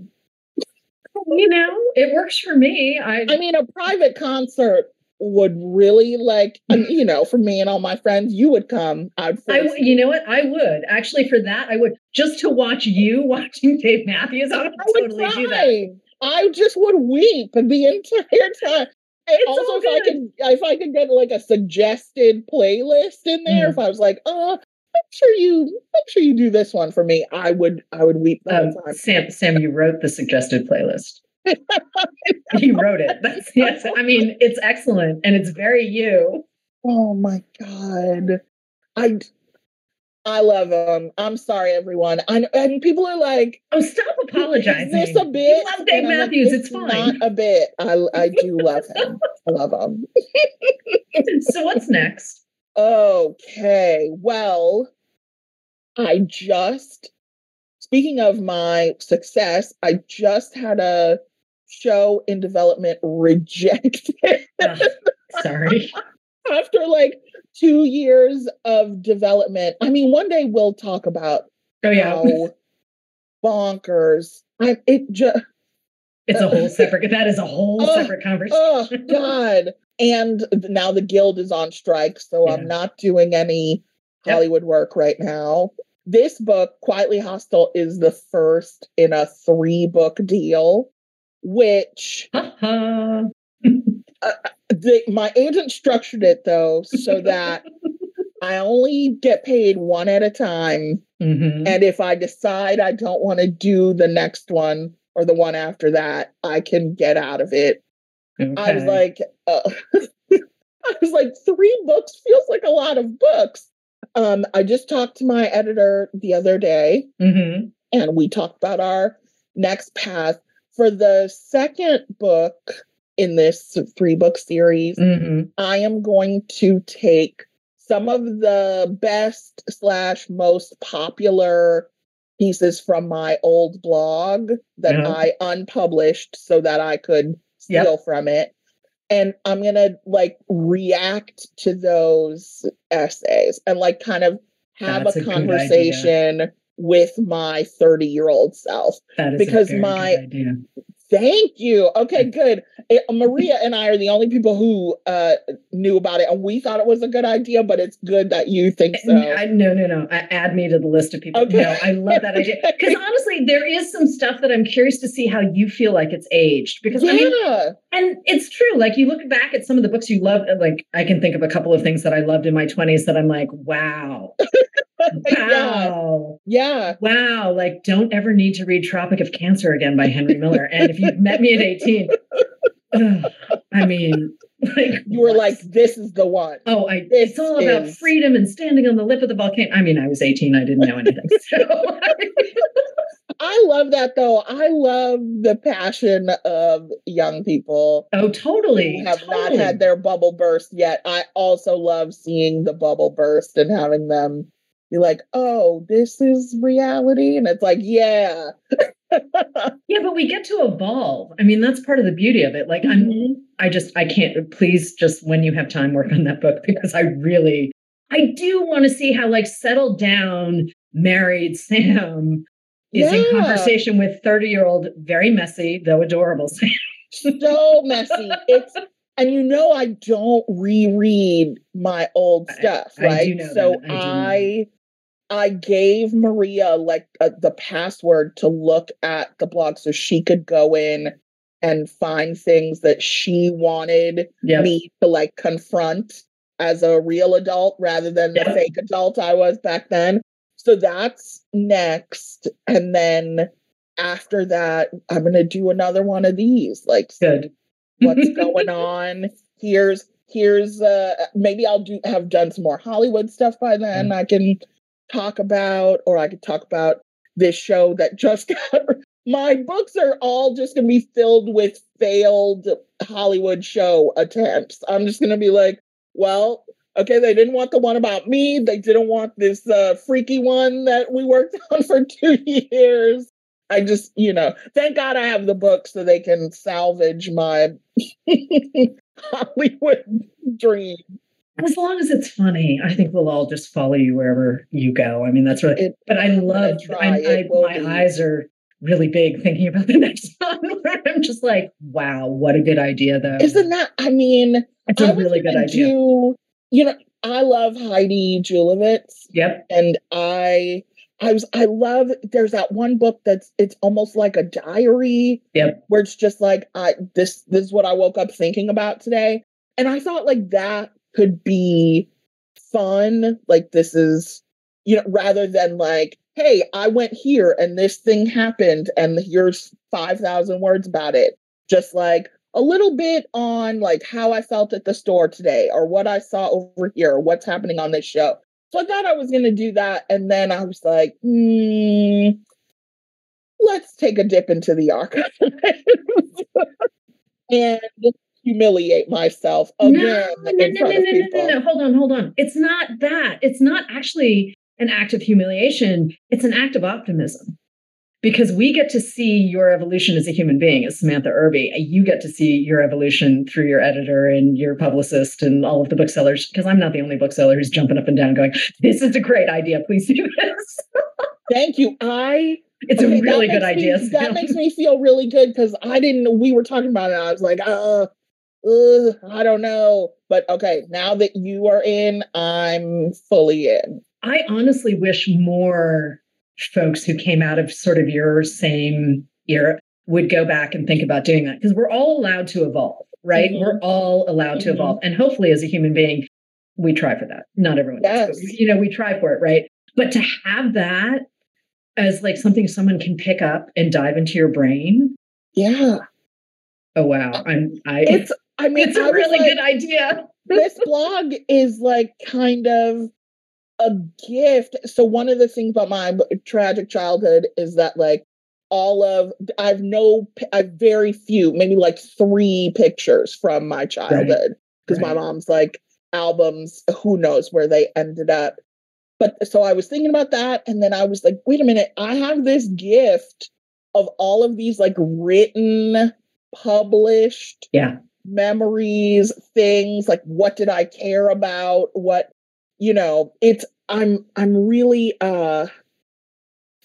You know, it works for me. I I mean, a private concert would really like, you know, for me and all my friends, you would come. I'd I, you know what? I would actually for that. I would just to watch you watching Dave Matthews. I would, I would totally cry. do that. I just would weep the entire time. It's also, if I could, if I could get like a suggested playlist in there, mm. if I was like, oh, make sure you make sure you do this one for me. I would I would weep um. Sam, Sam, you wrote the suggested playlist. you wrote it. That's yes. I mean, it's excellent and it's very you. Oh my god. I I love him. I'm sorry, everyone. I, and people are like, "Oh, stop apologizing." Is this a bit? You love Dave Matthews. Like, it's, it's fine. Not a bit. I I do love him. I love him. so what's next? Okay. Well, I just speaking of my success, I just had a show in development rejected. oh, sorry. After like two years of development. I mean, one day we'll talk about oh yeah how bonkers. I it just it's a whole separate that is a whole oh, separate oh, conversation. Oh God. And now the guild is on strike, so yeah. I'm not doing any Hollywood yep. work right now. This book, Quietly Hostile, is the first in a three book deal, which uh, the, my agent structured it though so that I only get paid one at a time. Mm-hmm. And if I decide I don't want to do the next one or the one after that, I can get out of it. Okay. I was like, uh, I was like, three books feels like a lot of books. Um, I just talked to my editor the other day, mm-hmm. and we talked about our next path for the second book in this three book series, mm-hmm. I am going to take some of the best slash most popular pieces from my old blog that yeah. I unpublished so that I could steal yep. from it. And I'm going to like react to those essays and like kind of have That's a, a conversation with my 30 year old self because my Thank you. Okay, good. Eh, Maria and I are the only people who uh, knew about it, and we thought it was a good idea. But it's good that you think so. I, no, no, no. I, add me to the list of people. Okay. No, I love that idea because honestly, there is some stuff that I'm curious to see how you feel like it's aged. Because yeah. I mean, and it's true. Like you look back at some of the books you love. Like I can think of a couple of things that I loved in my 20s that I'm like, wow. wow. Yeah. Wow. Like, don't ever need to read Tropic of Cancer again by Henry Miller. And if you met me at 18, ugh, I mean, like you were what? like, this is the one. Oh, I this it's all is... about freedom and standing on the lip of the volcano. I mean, I was 18, I didn't know anything. So I love that though. I love the passion of young people. Oh, totally. have totally. not had their bubble burst yet. I also love seeing the bubble burst and having them you're like, oh, this is reality. And it's like, yeah. yeah, but we get to evolve. I mean, that's part of the beauty of it. Like, mm-hmm. I'm, I just, I can't, please just when you have time, work on that book because I really, I do want to see how, like, settled down, married Sam is yeah. in conversation with 30 year old, very messy, though adorable Sam. so messy. It's, and you know I don't reread my old stuff, I, right? I so I, I I gave Maria like uh, the password to look at the blog so she could go in and find things that she wanted yep. me to like confront as a real adult rather than the fake adult I was back then. So that's next. And then after that, I'm going to do another one of these. Like, good. what's going on? Here's, here's, uh, maybe I'll do, have done some more Hollywood stuff by then. Mm. I can talk about, or I could talk about this show that just got. My books are all just going to be filled with failed Hollywood show attempts. I'm just going to be like, well, okay, they didn't want the one about me. They didn't want this uh, freaky one that we worked on for two years. I just, you know, thank God I have the book so they can salvage my Hollywood dream as long as it's funny, I think we'll all just follow you wherever you go. I mean, that's really. It, but I love, I, I, my be. eyes are really big thinking about the next one. I'm just like, wow, what a good idea, though. Isn't that? I mean, it's a really good idea. Do, you know, I love Heidi Julavits. Yep. And I, I was, I love. There's that one book that's it's almost like a diary. Yep. Where it's just like, I this this is what I woke up thinking about today, and I thought like that could be fun. Like this is you know, rather than like, hey, I went here and this thing happened and here's 5,000 words about it. Just like a little bit on like how I felt at the store today or what I saw over here, or what's happening on this show. So I thought I was going to do that. And then I was like, hmm, let's take a dip into the archive and humiliate myself again no, no, in no, front no, of no, people. No, no, no, hold on, hold on. It's not that. It's not actually an act of humiliation. It's an act of optimism. Because we get to see your evolution as a human being, as Samantha Irby. You get to see your evolution through your editor and your publicist and all of the booksellers. Because I'm not the only bookseller who's jumping up and down, going, "This is a great idea. Please do this." Thank you. I it's okay, a really good me, idea. that makes me feel really good because I didn't we were talking about it. I was like, uh, I don't know. But okay, now that you are in, I'm fully in. I honestly wish more folks who came out of sort of your same era would go back and think about doing that because we're all allowed to evolve, right? Mm-hmm. We're all allowed mm-hmm. to evolve. And hopefully, as a human being, we try for that. Not everyone yes. does, but, you know, we try for it, right? But to have that as like something someone can pick up and dive into your brain. Yeah. Oh wow. I'm I it's I mean it's a really like, good idea. this blog is like kind of a gift. So one of the things about my tragic childhood is that like all of I've no I've very few, maybe like three pictures from my childhood because right. right. my mom's like albums, who knows where they ended up. But so I was thinking about that and then I was like, wait a minute, I have this gift of all of these like written, published yeah memories, things like what did I care about? What you know, it's I'm I'm really uh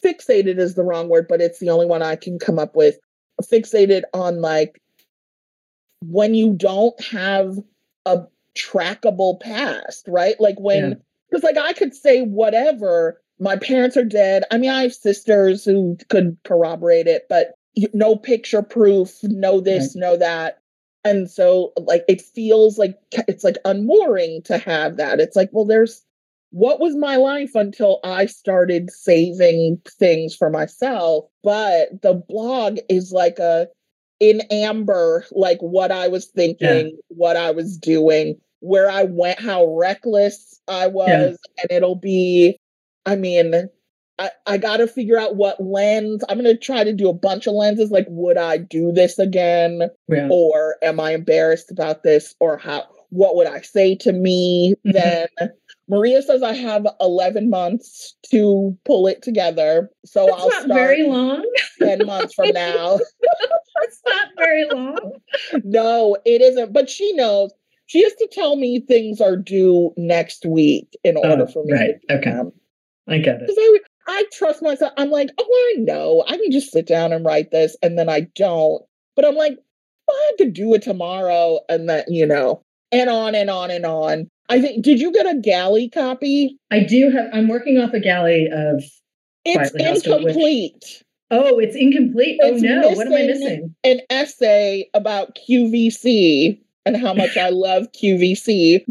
fixated is the wrong word, but it's the only one I can come up with. Fixated on like when you don't have a trackable past, right? Like when because yeah. like I could say whatever, my parents are dead. I mean, I have sisters who could corroborate it, but no picture proof, no this, right. no that. And so like it feels like it's like unmooring to have that. It's like, well, there's what was my life until I started saving things for myself. But the blog is like a in amber, like what I was thinking, yeah. what I was doing, where I went, how reckless I was. Yeah. And it'll be, I mean, I, I got to figure out what lens. I'm going to try to do a bunch of lenses. Like, would I do this again? Yeah. Or am I embarrassed about this? Or how, what would I say to me mm-hmm. then? Maria says I have 11 months to pull it together. So That's I'll not start very long. 10 months from now. That's not very long. no, it isn't. But she knows. She has to tell me things are due next week in order oh, for me. To Right. okay. Them. I get it. I, I trust myself. I'm like, oh, I know. I can just sit down and write this. And then I don't. But I'm like, well, I could do it tomorrow. And then, you know, and on and on and on. I think. Did you get a galley copy? I do have. I'm working off a galley of. It's incomplete. Which, oh, it's incomplete. Oh, it's oh no! What am I missing? An essay about QVC and how much I love QVC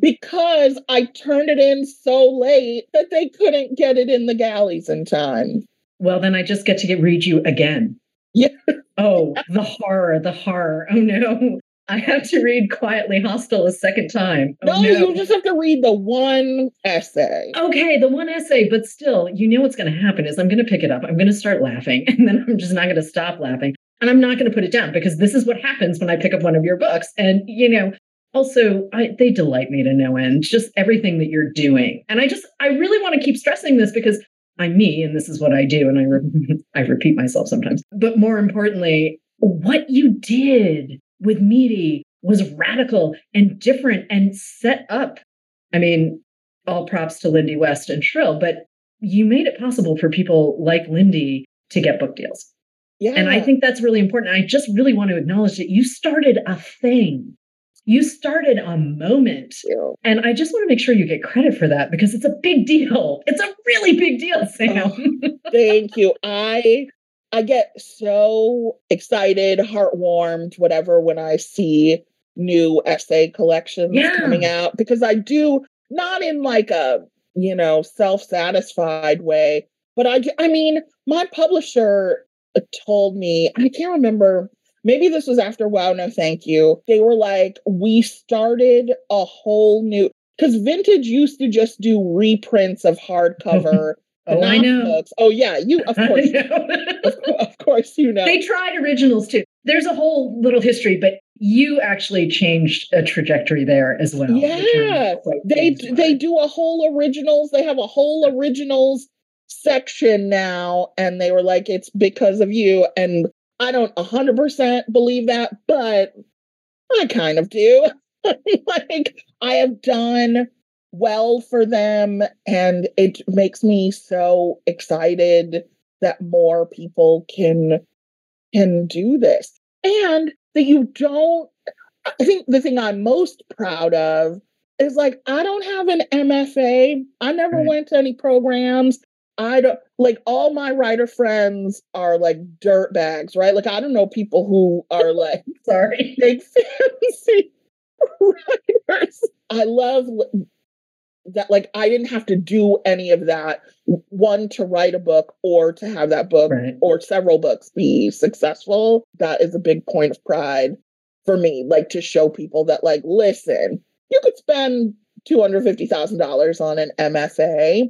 because I turned it in so late that they couldn't get it in the galleys in time. Well, then I just get to get, read you again. Yeah. oh, the horror, the horror. Oh no. I have to read Quietly Hostile a second time. Oh, no, no, you just have to read the one essay. Okay, the one essay, but still, you know what's going to happen is I'm going to pick it up. I'm going to start laughing, and then I'm just not going to stop laughing. And I'm not going to put it down because this is what happens when I pick up one of your books. And, you know, also I, they delight me to no end, just everything that you're doing. And I just, I really want to keep stressing this because I'm me and this is what I do. And I, re- I repeat myself sometimes. But more importantly, what you did with Meaty was radical and different and set up. I mean, all props to Lindy West and Shrill, but you made it possible for people like Lindy to get book deals. Yeah. And I think that's really important. I just really want to acknowledge that you started a thing. You started a moment. Yeah. And I just want to make sure you get credit for that because it's a big deal. It's a really big deal, oh, Sam. Oh, thank you. I I get so excited, heartwarmed, whatever, when I see new essay collections yeah. coming out because I do not in like a you know, self-satisfied way. But I I mean, my publisher told me, I can't remember maybe this was after Wow No Thank You. They were like, we started a whole new because vintage used to just do reprints of hardcover. oh, I know. Books. Oh yeah, you of course, of, of course you know. They tried originals too. There's a whole little history, but you actually changed a trajectory there as well. Yeah, they they do a whole originals. They have a whole originals section now, and they were like, "It's because of you." And I don't 100% believe that, but I kind of do. like, I have done well for them, and it makes me so excited that more people can can do this and that you don't i think the thing i'm most proud of is like i don't have an mfa i never right. went to any programs I don't like all my writer friends are like dirt bags, right? Like I don't know people who are like sorry, big fancy writers. I love that like I didn't have to do any of that one to write a book or to have that book right. or several books be successful. That is a big point of pride for me, like to show people that like listen, you could spend $250,000 on an MFA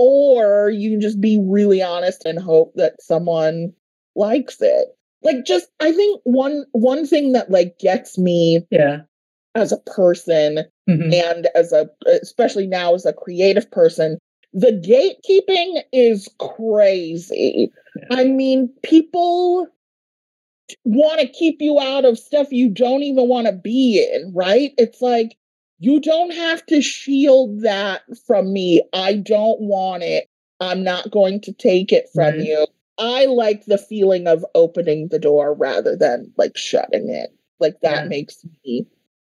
or you can just be really honest and hope that someone likes it like just i think one one thing that like gets me yeah as a person mm-hmm. and as a especially now as a creative person the gatekeeping is crazy yeah. i mean people want to keep you out of stuff you don't even want to be in right it's like you don't have to shield that from me. I don't want it. I'm not going to take it from mm-hmm. you. I like the feeling of opening the door rather than like shutting it. Like that yeah. makes me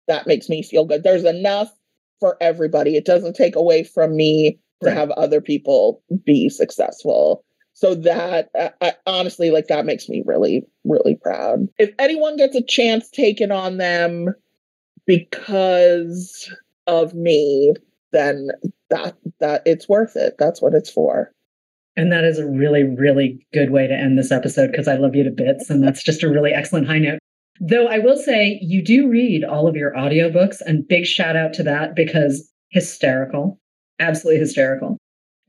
that makes me feel good. There's enough for everybody. It doesn't take away from me right. to have other people be successful. So that I, honestly like that makes me really really proud. If anyone gets a chance taken on them because of me, then that that it's worth it. That's what it's for. And that is a really, really good way to end this episode because I love you to bits. And that's just a really excellent high note. Though I will say you do read all of your audiobooks and big shout out to that because hysterical, absolutely hysterical.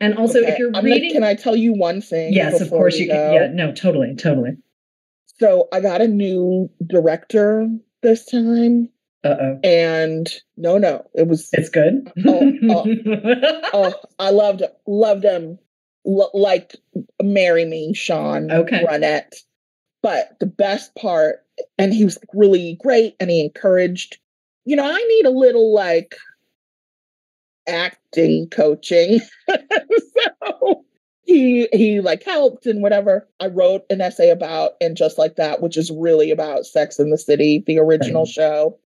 And also okay, if you're I'm reading can I tell you one thing? Yes, of course you can. Yeah, no, totally, totally. So I got a new director this time. Uh-oh. And no, no, it was. It's good. oh, oh, oh, I loved loved him L- like marry me, Sean okay. Runnette. But the best part, and he was really great, and he encouraged. You know, I need a little like acting coaching. so he he like helped and whatever. I wrote an essay about and just like that, which is really about Sex in the City, the original right. show.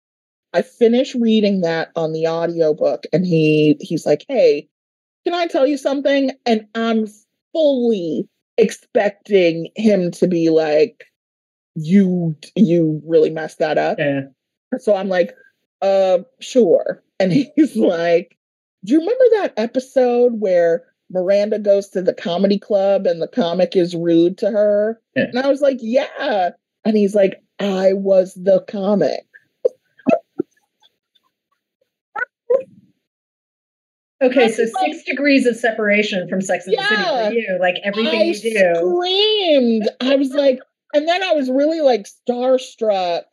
I finished reading that on the audiobook and he he's like, "Hey, can I tell you something?" And I'm fully expecting him to be like, "You you really messed that up." Yeah. So I'm like, "Uh, sure." And he's like, "Do you remember that episode where Miranda goes to the comedy club and the comic is rude to her?" Yeah. And I was like, "Yeah." And he's like, "I was the comic." Okay, so six degrees of separation from Sex and yeah, the City for you, like everything I you do. Screamed. I was like, and then I was really like starstruck,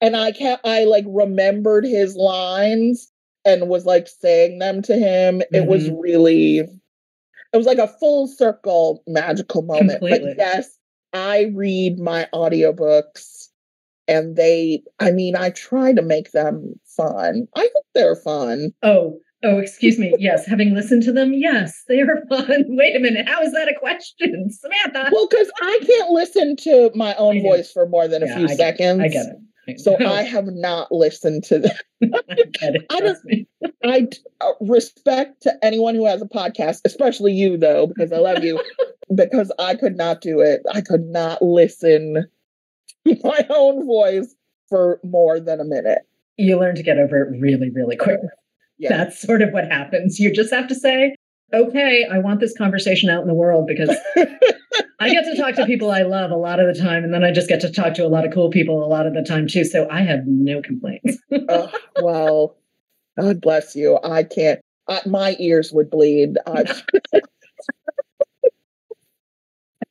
and I kept, I like remembered his lines and was like saying them to him. Mm-hmm. It was mm-hmm. really, it was like a full circle magical moment. Completely. But yes, I read my audiobooks and they, I mean, I try to make them fun. I think they're fun. Oh, Oh, excuse me. Yes, having listened to them, yes, they are fun. Wait a minute. How is that a question, Samantha? Well, because I can't listen to my own voice for more than a few I seconds. I get it. So I have not listened to them. I get it. I don't. I uh, respect to anyone who has a podcast, especially you, though, because I love you. because I could not do it. I could not listen to my own voice for more than a minute. You learn to get over it really, really quick. Yeah. That's sort of what happens. You just have to say, okay, I want this conversation out in the world because I get to talk to people I love a lot of the time. And then I just get to talk to a lot of cool people a lot of the time too. So I have no complaints. oh, well, God bless you. I can't, I, my ears would bleed.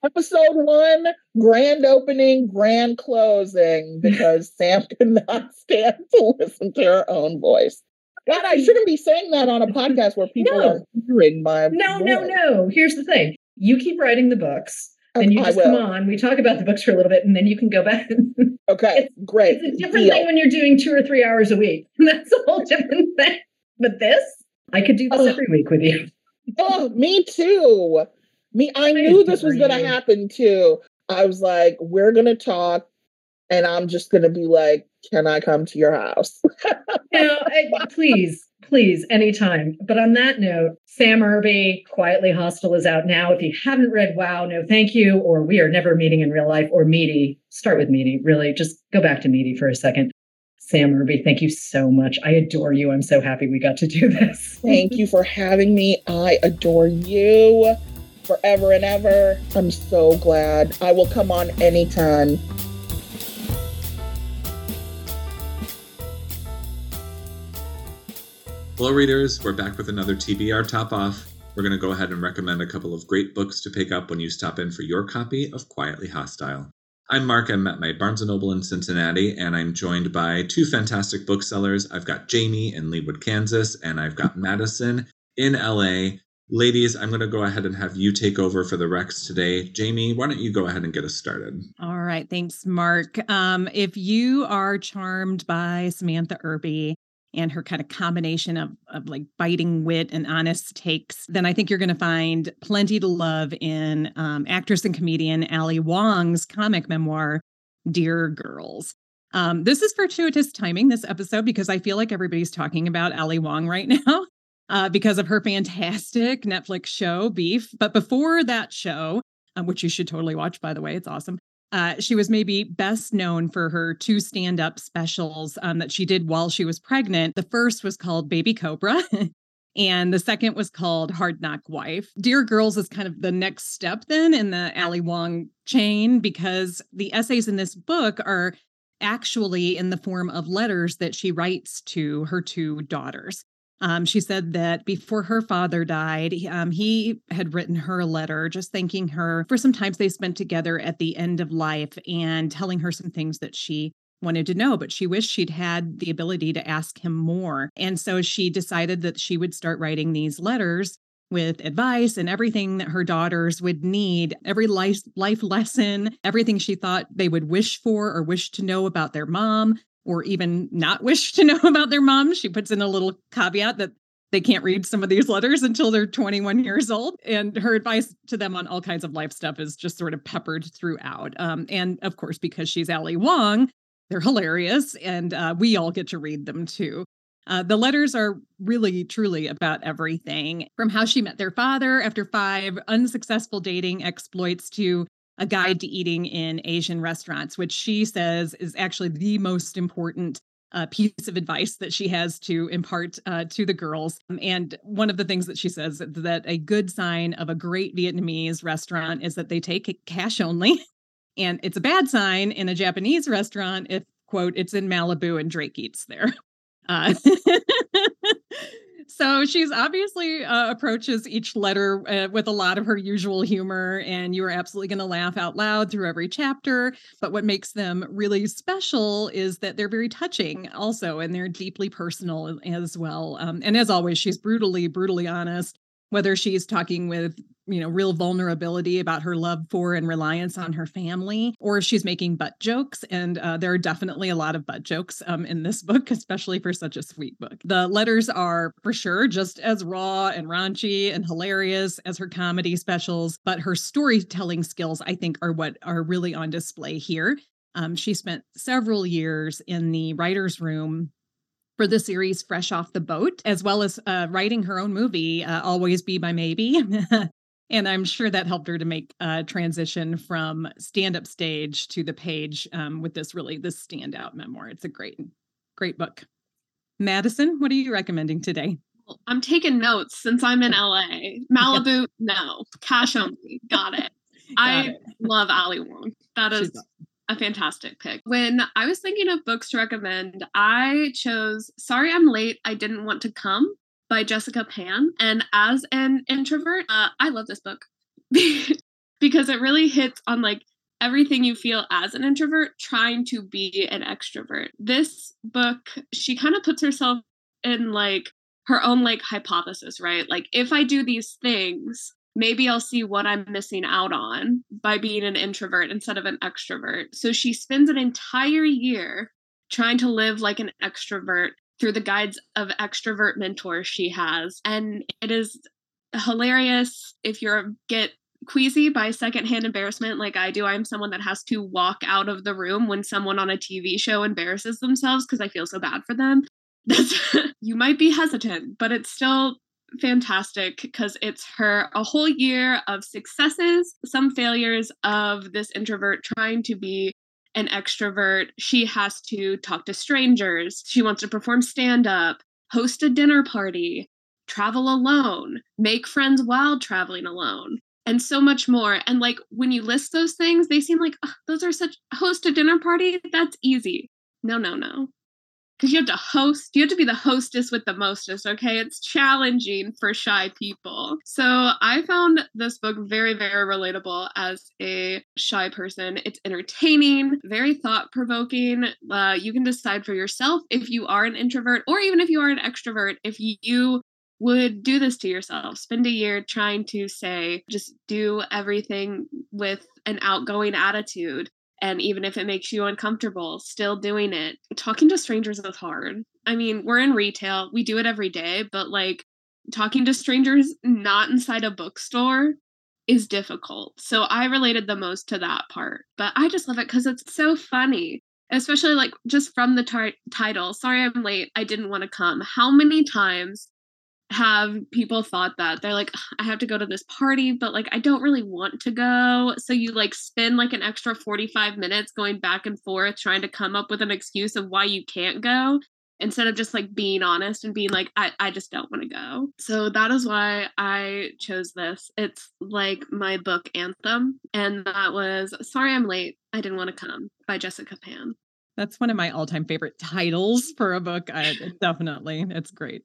episode one, grand opening, grand closing, because Sam could not stand to listen to her own voice. God, I shouldn't be saying that on a podcast where people no. are hearing my No, voice. no, no. Here's the thing. You keep writing the books. And you just come on, we talk about the books for a little bit, and then you can go back. okay, it's, great. It's a different Deal. thing when you're doing two or three hours a week. That's a whole different thing. But this, I could do this oh. every week with you. oh, me too. Me, I knew this was going to happen too. I was like, we're going to talk, and I'm just going to be like, can I come to your house? you know, I, please, please, anytime. But on that note, Sam Irby, Quietly Hostile is out now. If you haven't read Wow, no thank you, or We Are Never Meeting in Real Life, or Meaty, start with Meaty, really. Just go back to Meaty for a second. Sam Irby, thank you so much. I adore you. I'm so happy we got to do this. thank you for having me. I adore you forever and ever. I'm so glad. I will come on anytime. Hello, readers. We're back with another TBR Top Off. We're going to go ahead and recommend a couple of great books to pick up when you stop in for your copy of Quietly Hostile. I'm Mark. I'm at my Barnes & Noble in Cincinnati, and I'm joined by two fantastic booksellers. I've got Jamie in Leawood, Kansas, and I've got Madyson in LA. Ladies, I'm going to go ahead and have you take over for the Rex today. Jamie, why don't you go ahead and get us started? All right. Thanks, Mark. Um, if you are charmed by Samantha Irby, and her kind of combination of, of like biting wit and honest takes, then I think you're going to find plenty to love in um, actress and comedian Ali Wong's comic memoir, Dear Girls. Um, this is fortuitous timing, this episode, because I feel like everybody's talking about Ali Wong right now uh, because of her fantastic Netflix show, Beef. But before that show, um, which you should totally watch, by the way, it's awesome. Uh, she was maybe best known for her two stand up specials um, that she did while she was pregnant. The first was called Baby Cobra. and the second was called Hard Knock Wife. Dear Girls is kind of the next step then in the Ali Wong chain because the essays in this book are actually in the form of letters that she writes to her two daughters. Um, she said that before her father died, um, he had written her a letter just thanking her for some times they spent together at the end of life and telling her some things that she wanted to know, but she wished she'd had the ability to ask him more. And so she decided that she would start writing these letters with advice and everything that her daughters would need, every life, life lesson, everything she thought they would wish for or wish to know about their mom or even not wish to know about their mom. She puts in a little caveat that they can't read some of these letters until they're 21 years old. And her advice to them on all kinds of life stuff is just sort of peppered throughout. Um, and of course, because she's Ali Wong, they're hilarious. And uh, we all get to read them too. Uh, the letters are really, truly about everything from how she met their father after five unsuccessful dating exploits to a guide to eating in Asian restaurants, which she says is actually the most important uh, piece of advice that she has to impart uh, to the girls. Um, and one of the things that she says that a good sign of a great Vietnamese restaurant is that they take cash only. and it's a bad sign in a Japanese restaurant if, quote, it's in Malibu and Drake eats there. Uh, so she's obviously uh, approaches each letter uh, with a lot of her usual humor, and you are absolutely going to laugh out loud through every chapter. But what makes them really special is that they're very touching, also, and they're deeply personal as well. Um, and as always, she's brutally, brutally honest whether she's talking with you know real vulnerability about her love for and reliance on her family or if she's making butt jokes. And uh, there are definitely a lot of butt jokes um, in this book especially for such a sweet book. The letters are for sure just as raw and raunchy and hilarious as her comedy specials but her storytelling skills i think are what are really on display here. Um, she spent several years in the writer's room for the series Fresh Off the Boat, as well as uh, writing her own movie, uh, Always Be My Maybe. and I'm sure that helped her to make a transition from stand up stage to the page um, with this really this standout memoir. It's a great, great book. Madyson, what are you recommending today? I'm taking notes since I'm in LA. Malibu, no. Cash only. Got it. Got I it. love Ali Wong. That is a fantastic pick. When I was thinking of books to recommend, I chose Sorry I'm Late, I Didn't Want to Come by Jessica Pan. And as an introvert, uh, I love this book because it really hits on like everything you feel as an introvert trying to be an extrovert. This book, she kind of puts herself in like her own like hypothesis, right? Like if I do these things, maybe I'll see what I'm missing out on by being an introvert instead of an extrovert. So she spends an entire year trying to live like an extrovert through the guides of extrovert mentors she has. And it is hilarious if you're get queasy by secondhand embarrassment like I do. I'm someone that has to walk out of the room when someone on a TV show embarrasses themselves because I feel so bad for them. You might be hesitant, but it's still fantastic because it's her a whole year of successes, some failures of this introvert trying to be an extrovert. She has to talk to strangers. She wants to perform stand up, host a dinner party, travel alone, make friends while traveling alone and so much more. And like when you list those things, they seem like oh, those are such host a dinner party. That's easy. No, no, no. Because you have to host, you have to be the hostess with the mostest, okay? It's challenging for shy people. So I found this book very, very relatable as a shy person. It's entertaining, very thought provoking. Uh, you can decide for yourself if you are an introvert or even if you are an extrovert, if you would do this to yourself. Spend a year trying to say, just do everything with an outgoing attitude. And even if it makes you uncomfortable, still doing it. Talking to strangers is hard. I mean, we're in retail, we do it every day, but like talking to strangers not inside a bookstore is difficult. So I related the most to that part. But I just love it because it's so funny especially like just from the tar- title sorry i'm late i didn't want to come how many times have people thought that they're like i have to go to this party but like i don't really want to go. So you like spend like an extra 45 minutes going back and forth trying to come up with an excuse of why you can't go instead of just like being honest and being like i, I just don't want to go. So that is why i chose this. It's like my book anthem and that was sorry i'm late i didn't want to come by jessica pan. That's one of my all-time favorite titles for a book. I, definitely it's great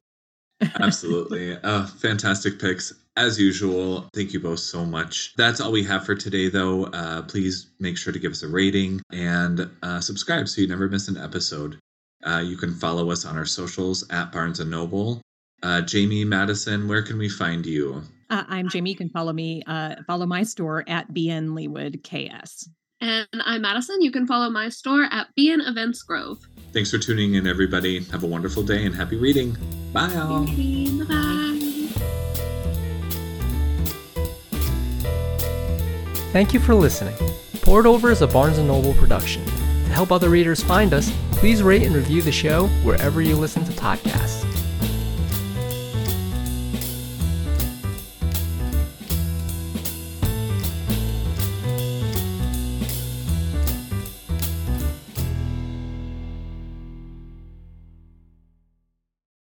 Absolutely. Uh, fantastic picks. As usual, thank you both so much. That's all we have for today, though. Uh, please make sure to give us a rating and uh, subscribe so you never miss an episode. Uh, you can follow us on our socials at Barnes and Noble. Uh, Jamie Madyson, where can we find you? Uh, I'm Jamie. You can follow me, follow my store at BN Leawood KS. And I'm Madyson. You can follow my store at BN Events Grove. Thanks for tuning in, everybody. Have a wonderful day and happy reading. Bye, all. Bye. Thank you for listening. Poured Over is a Barnes & Noble production. To help other readers find us, please rate and review the show wherever you listen to podcasts.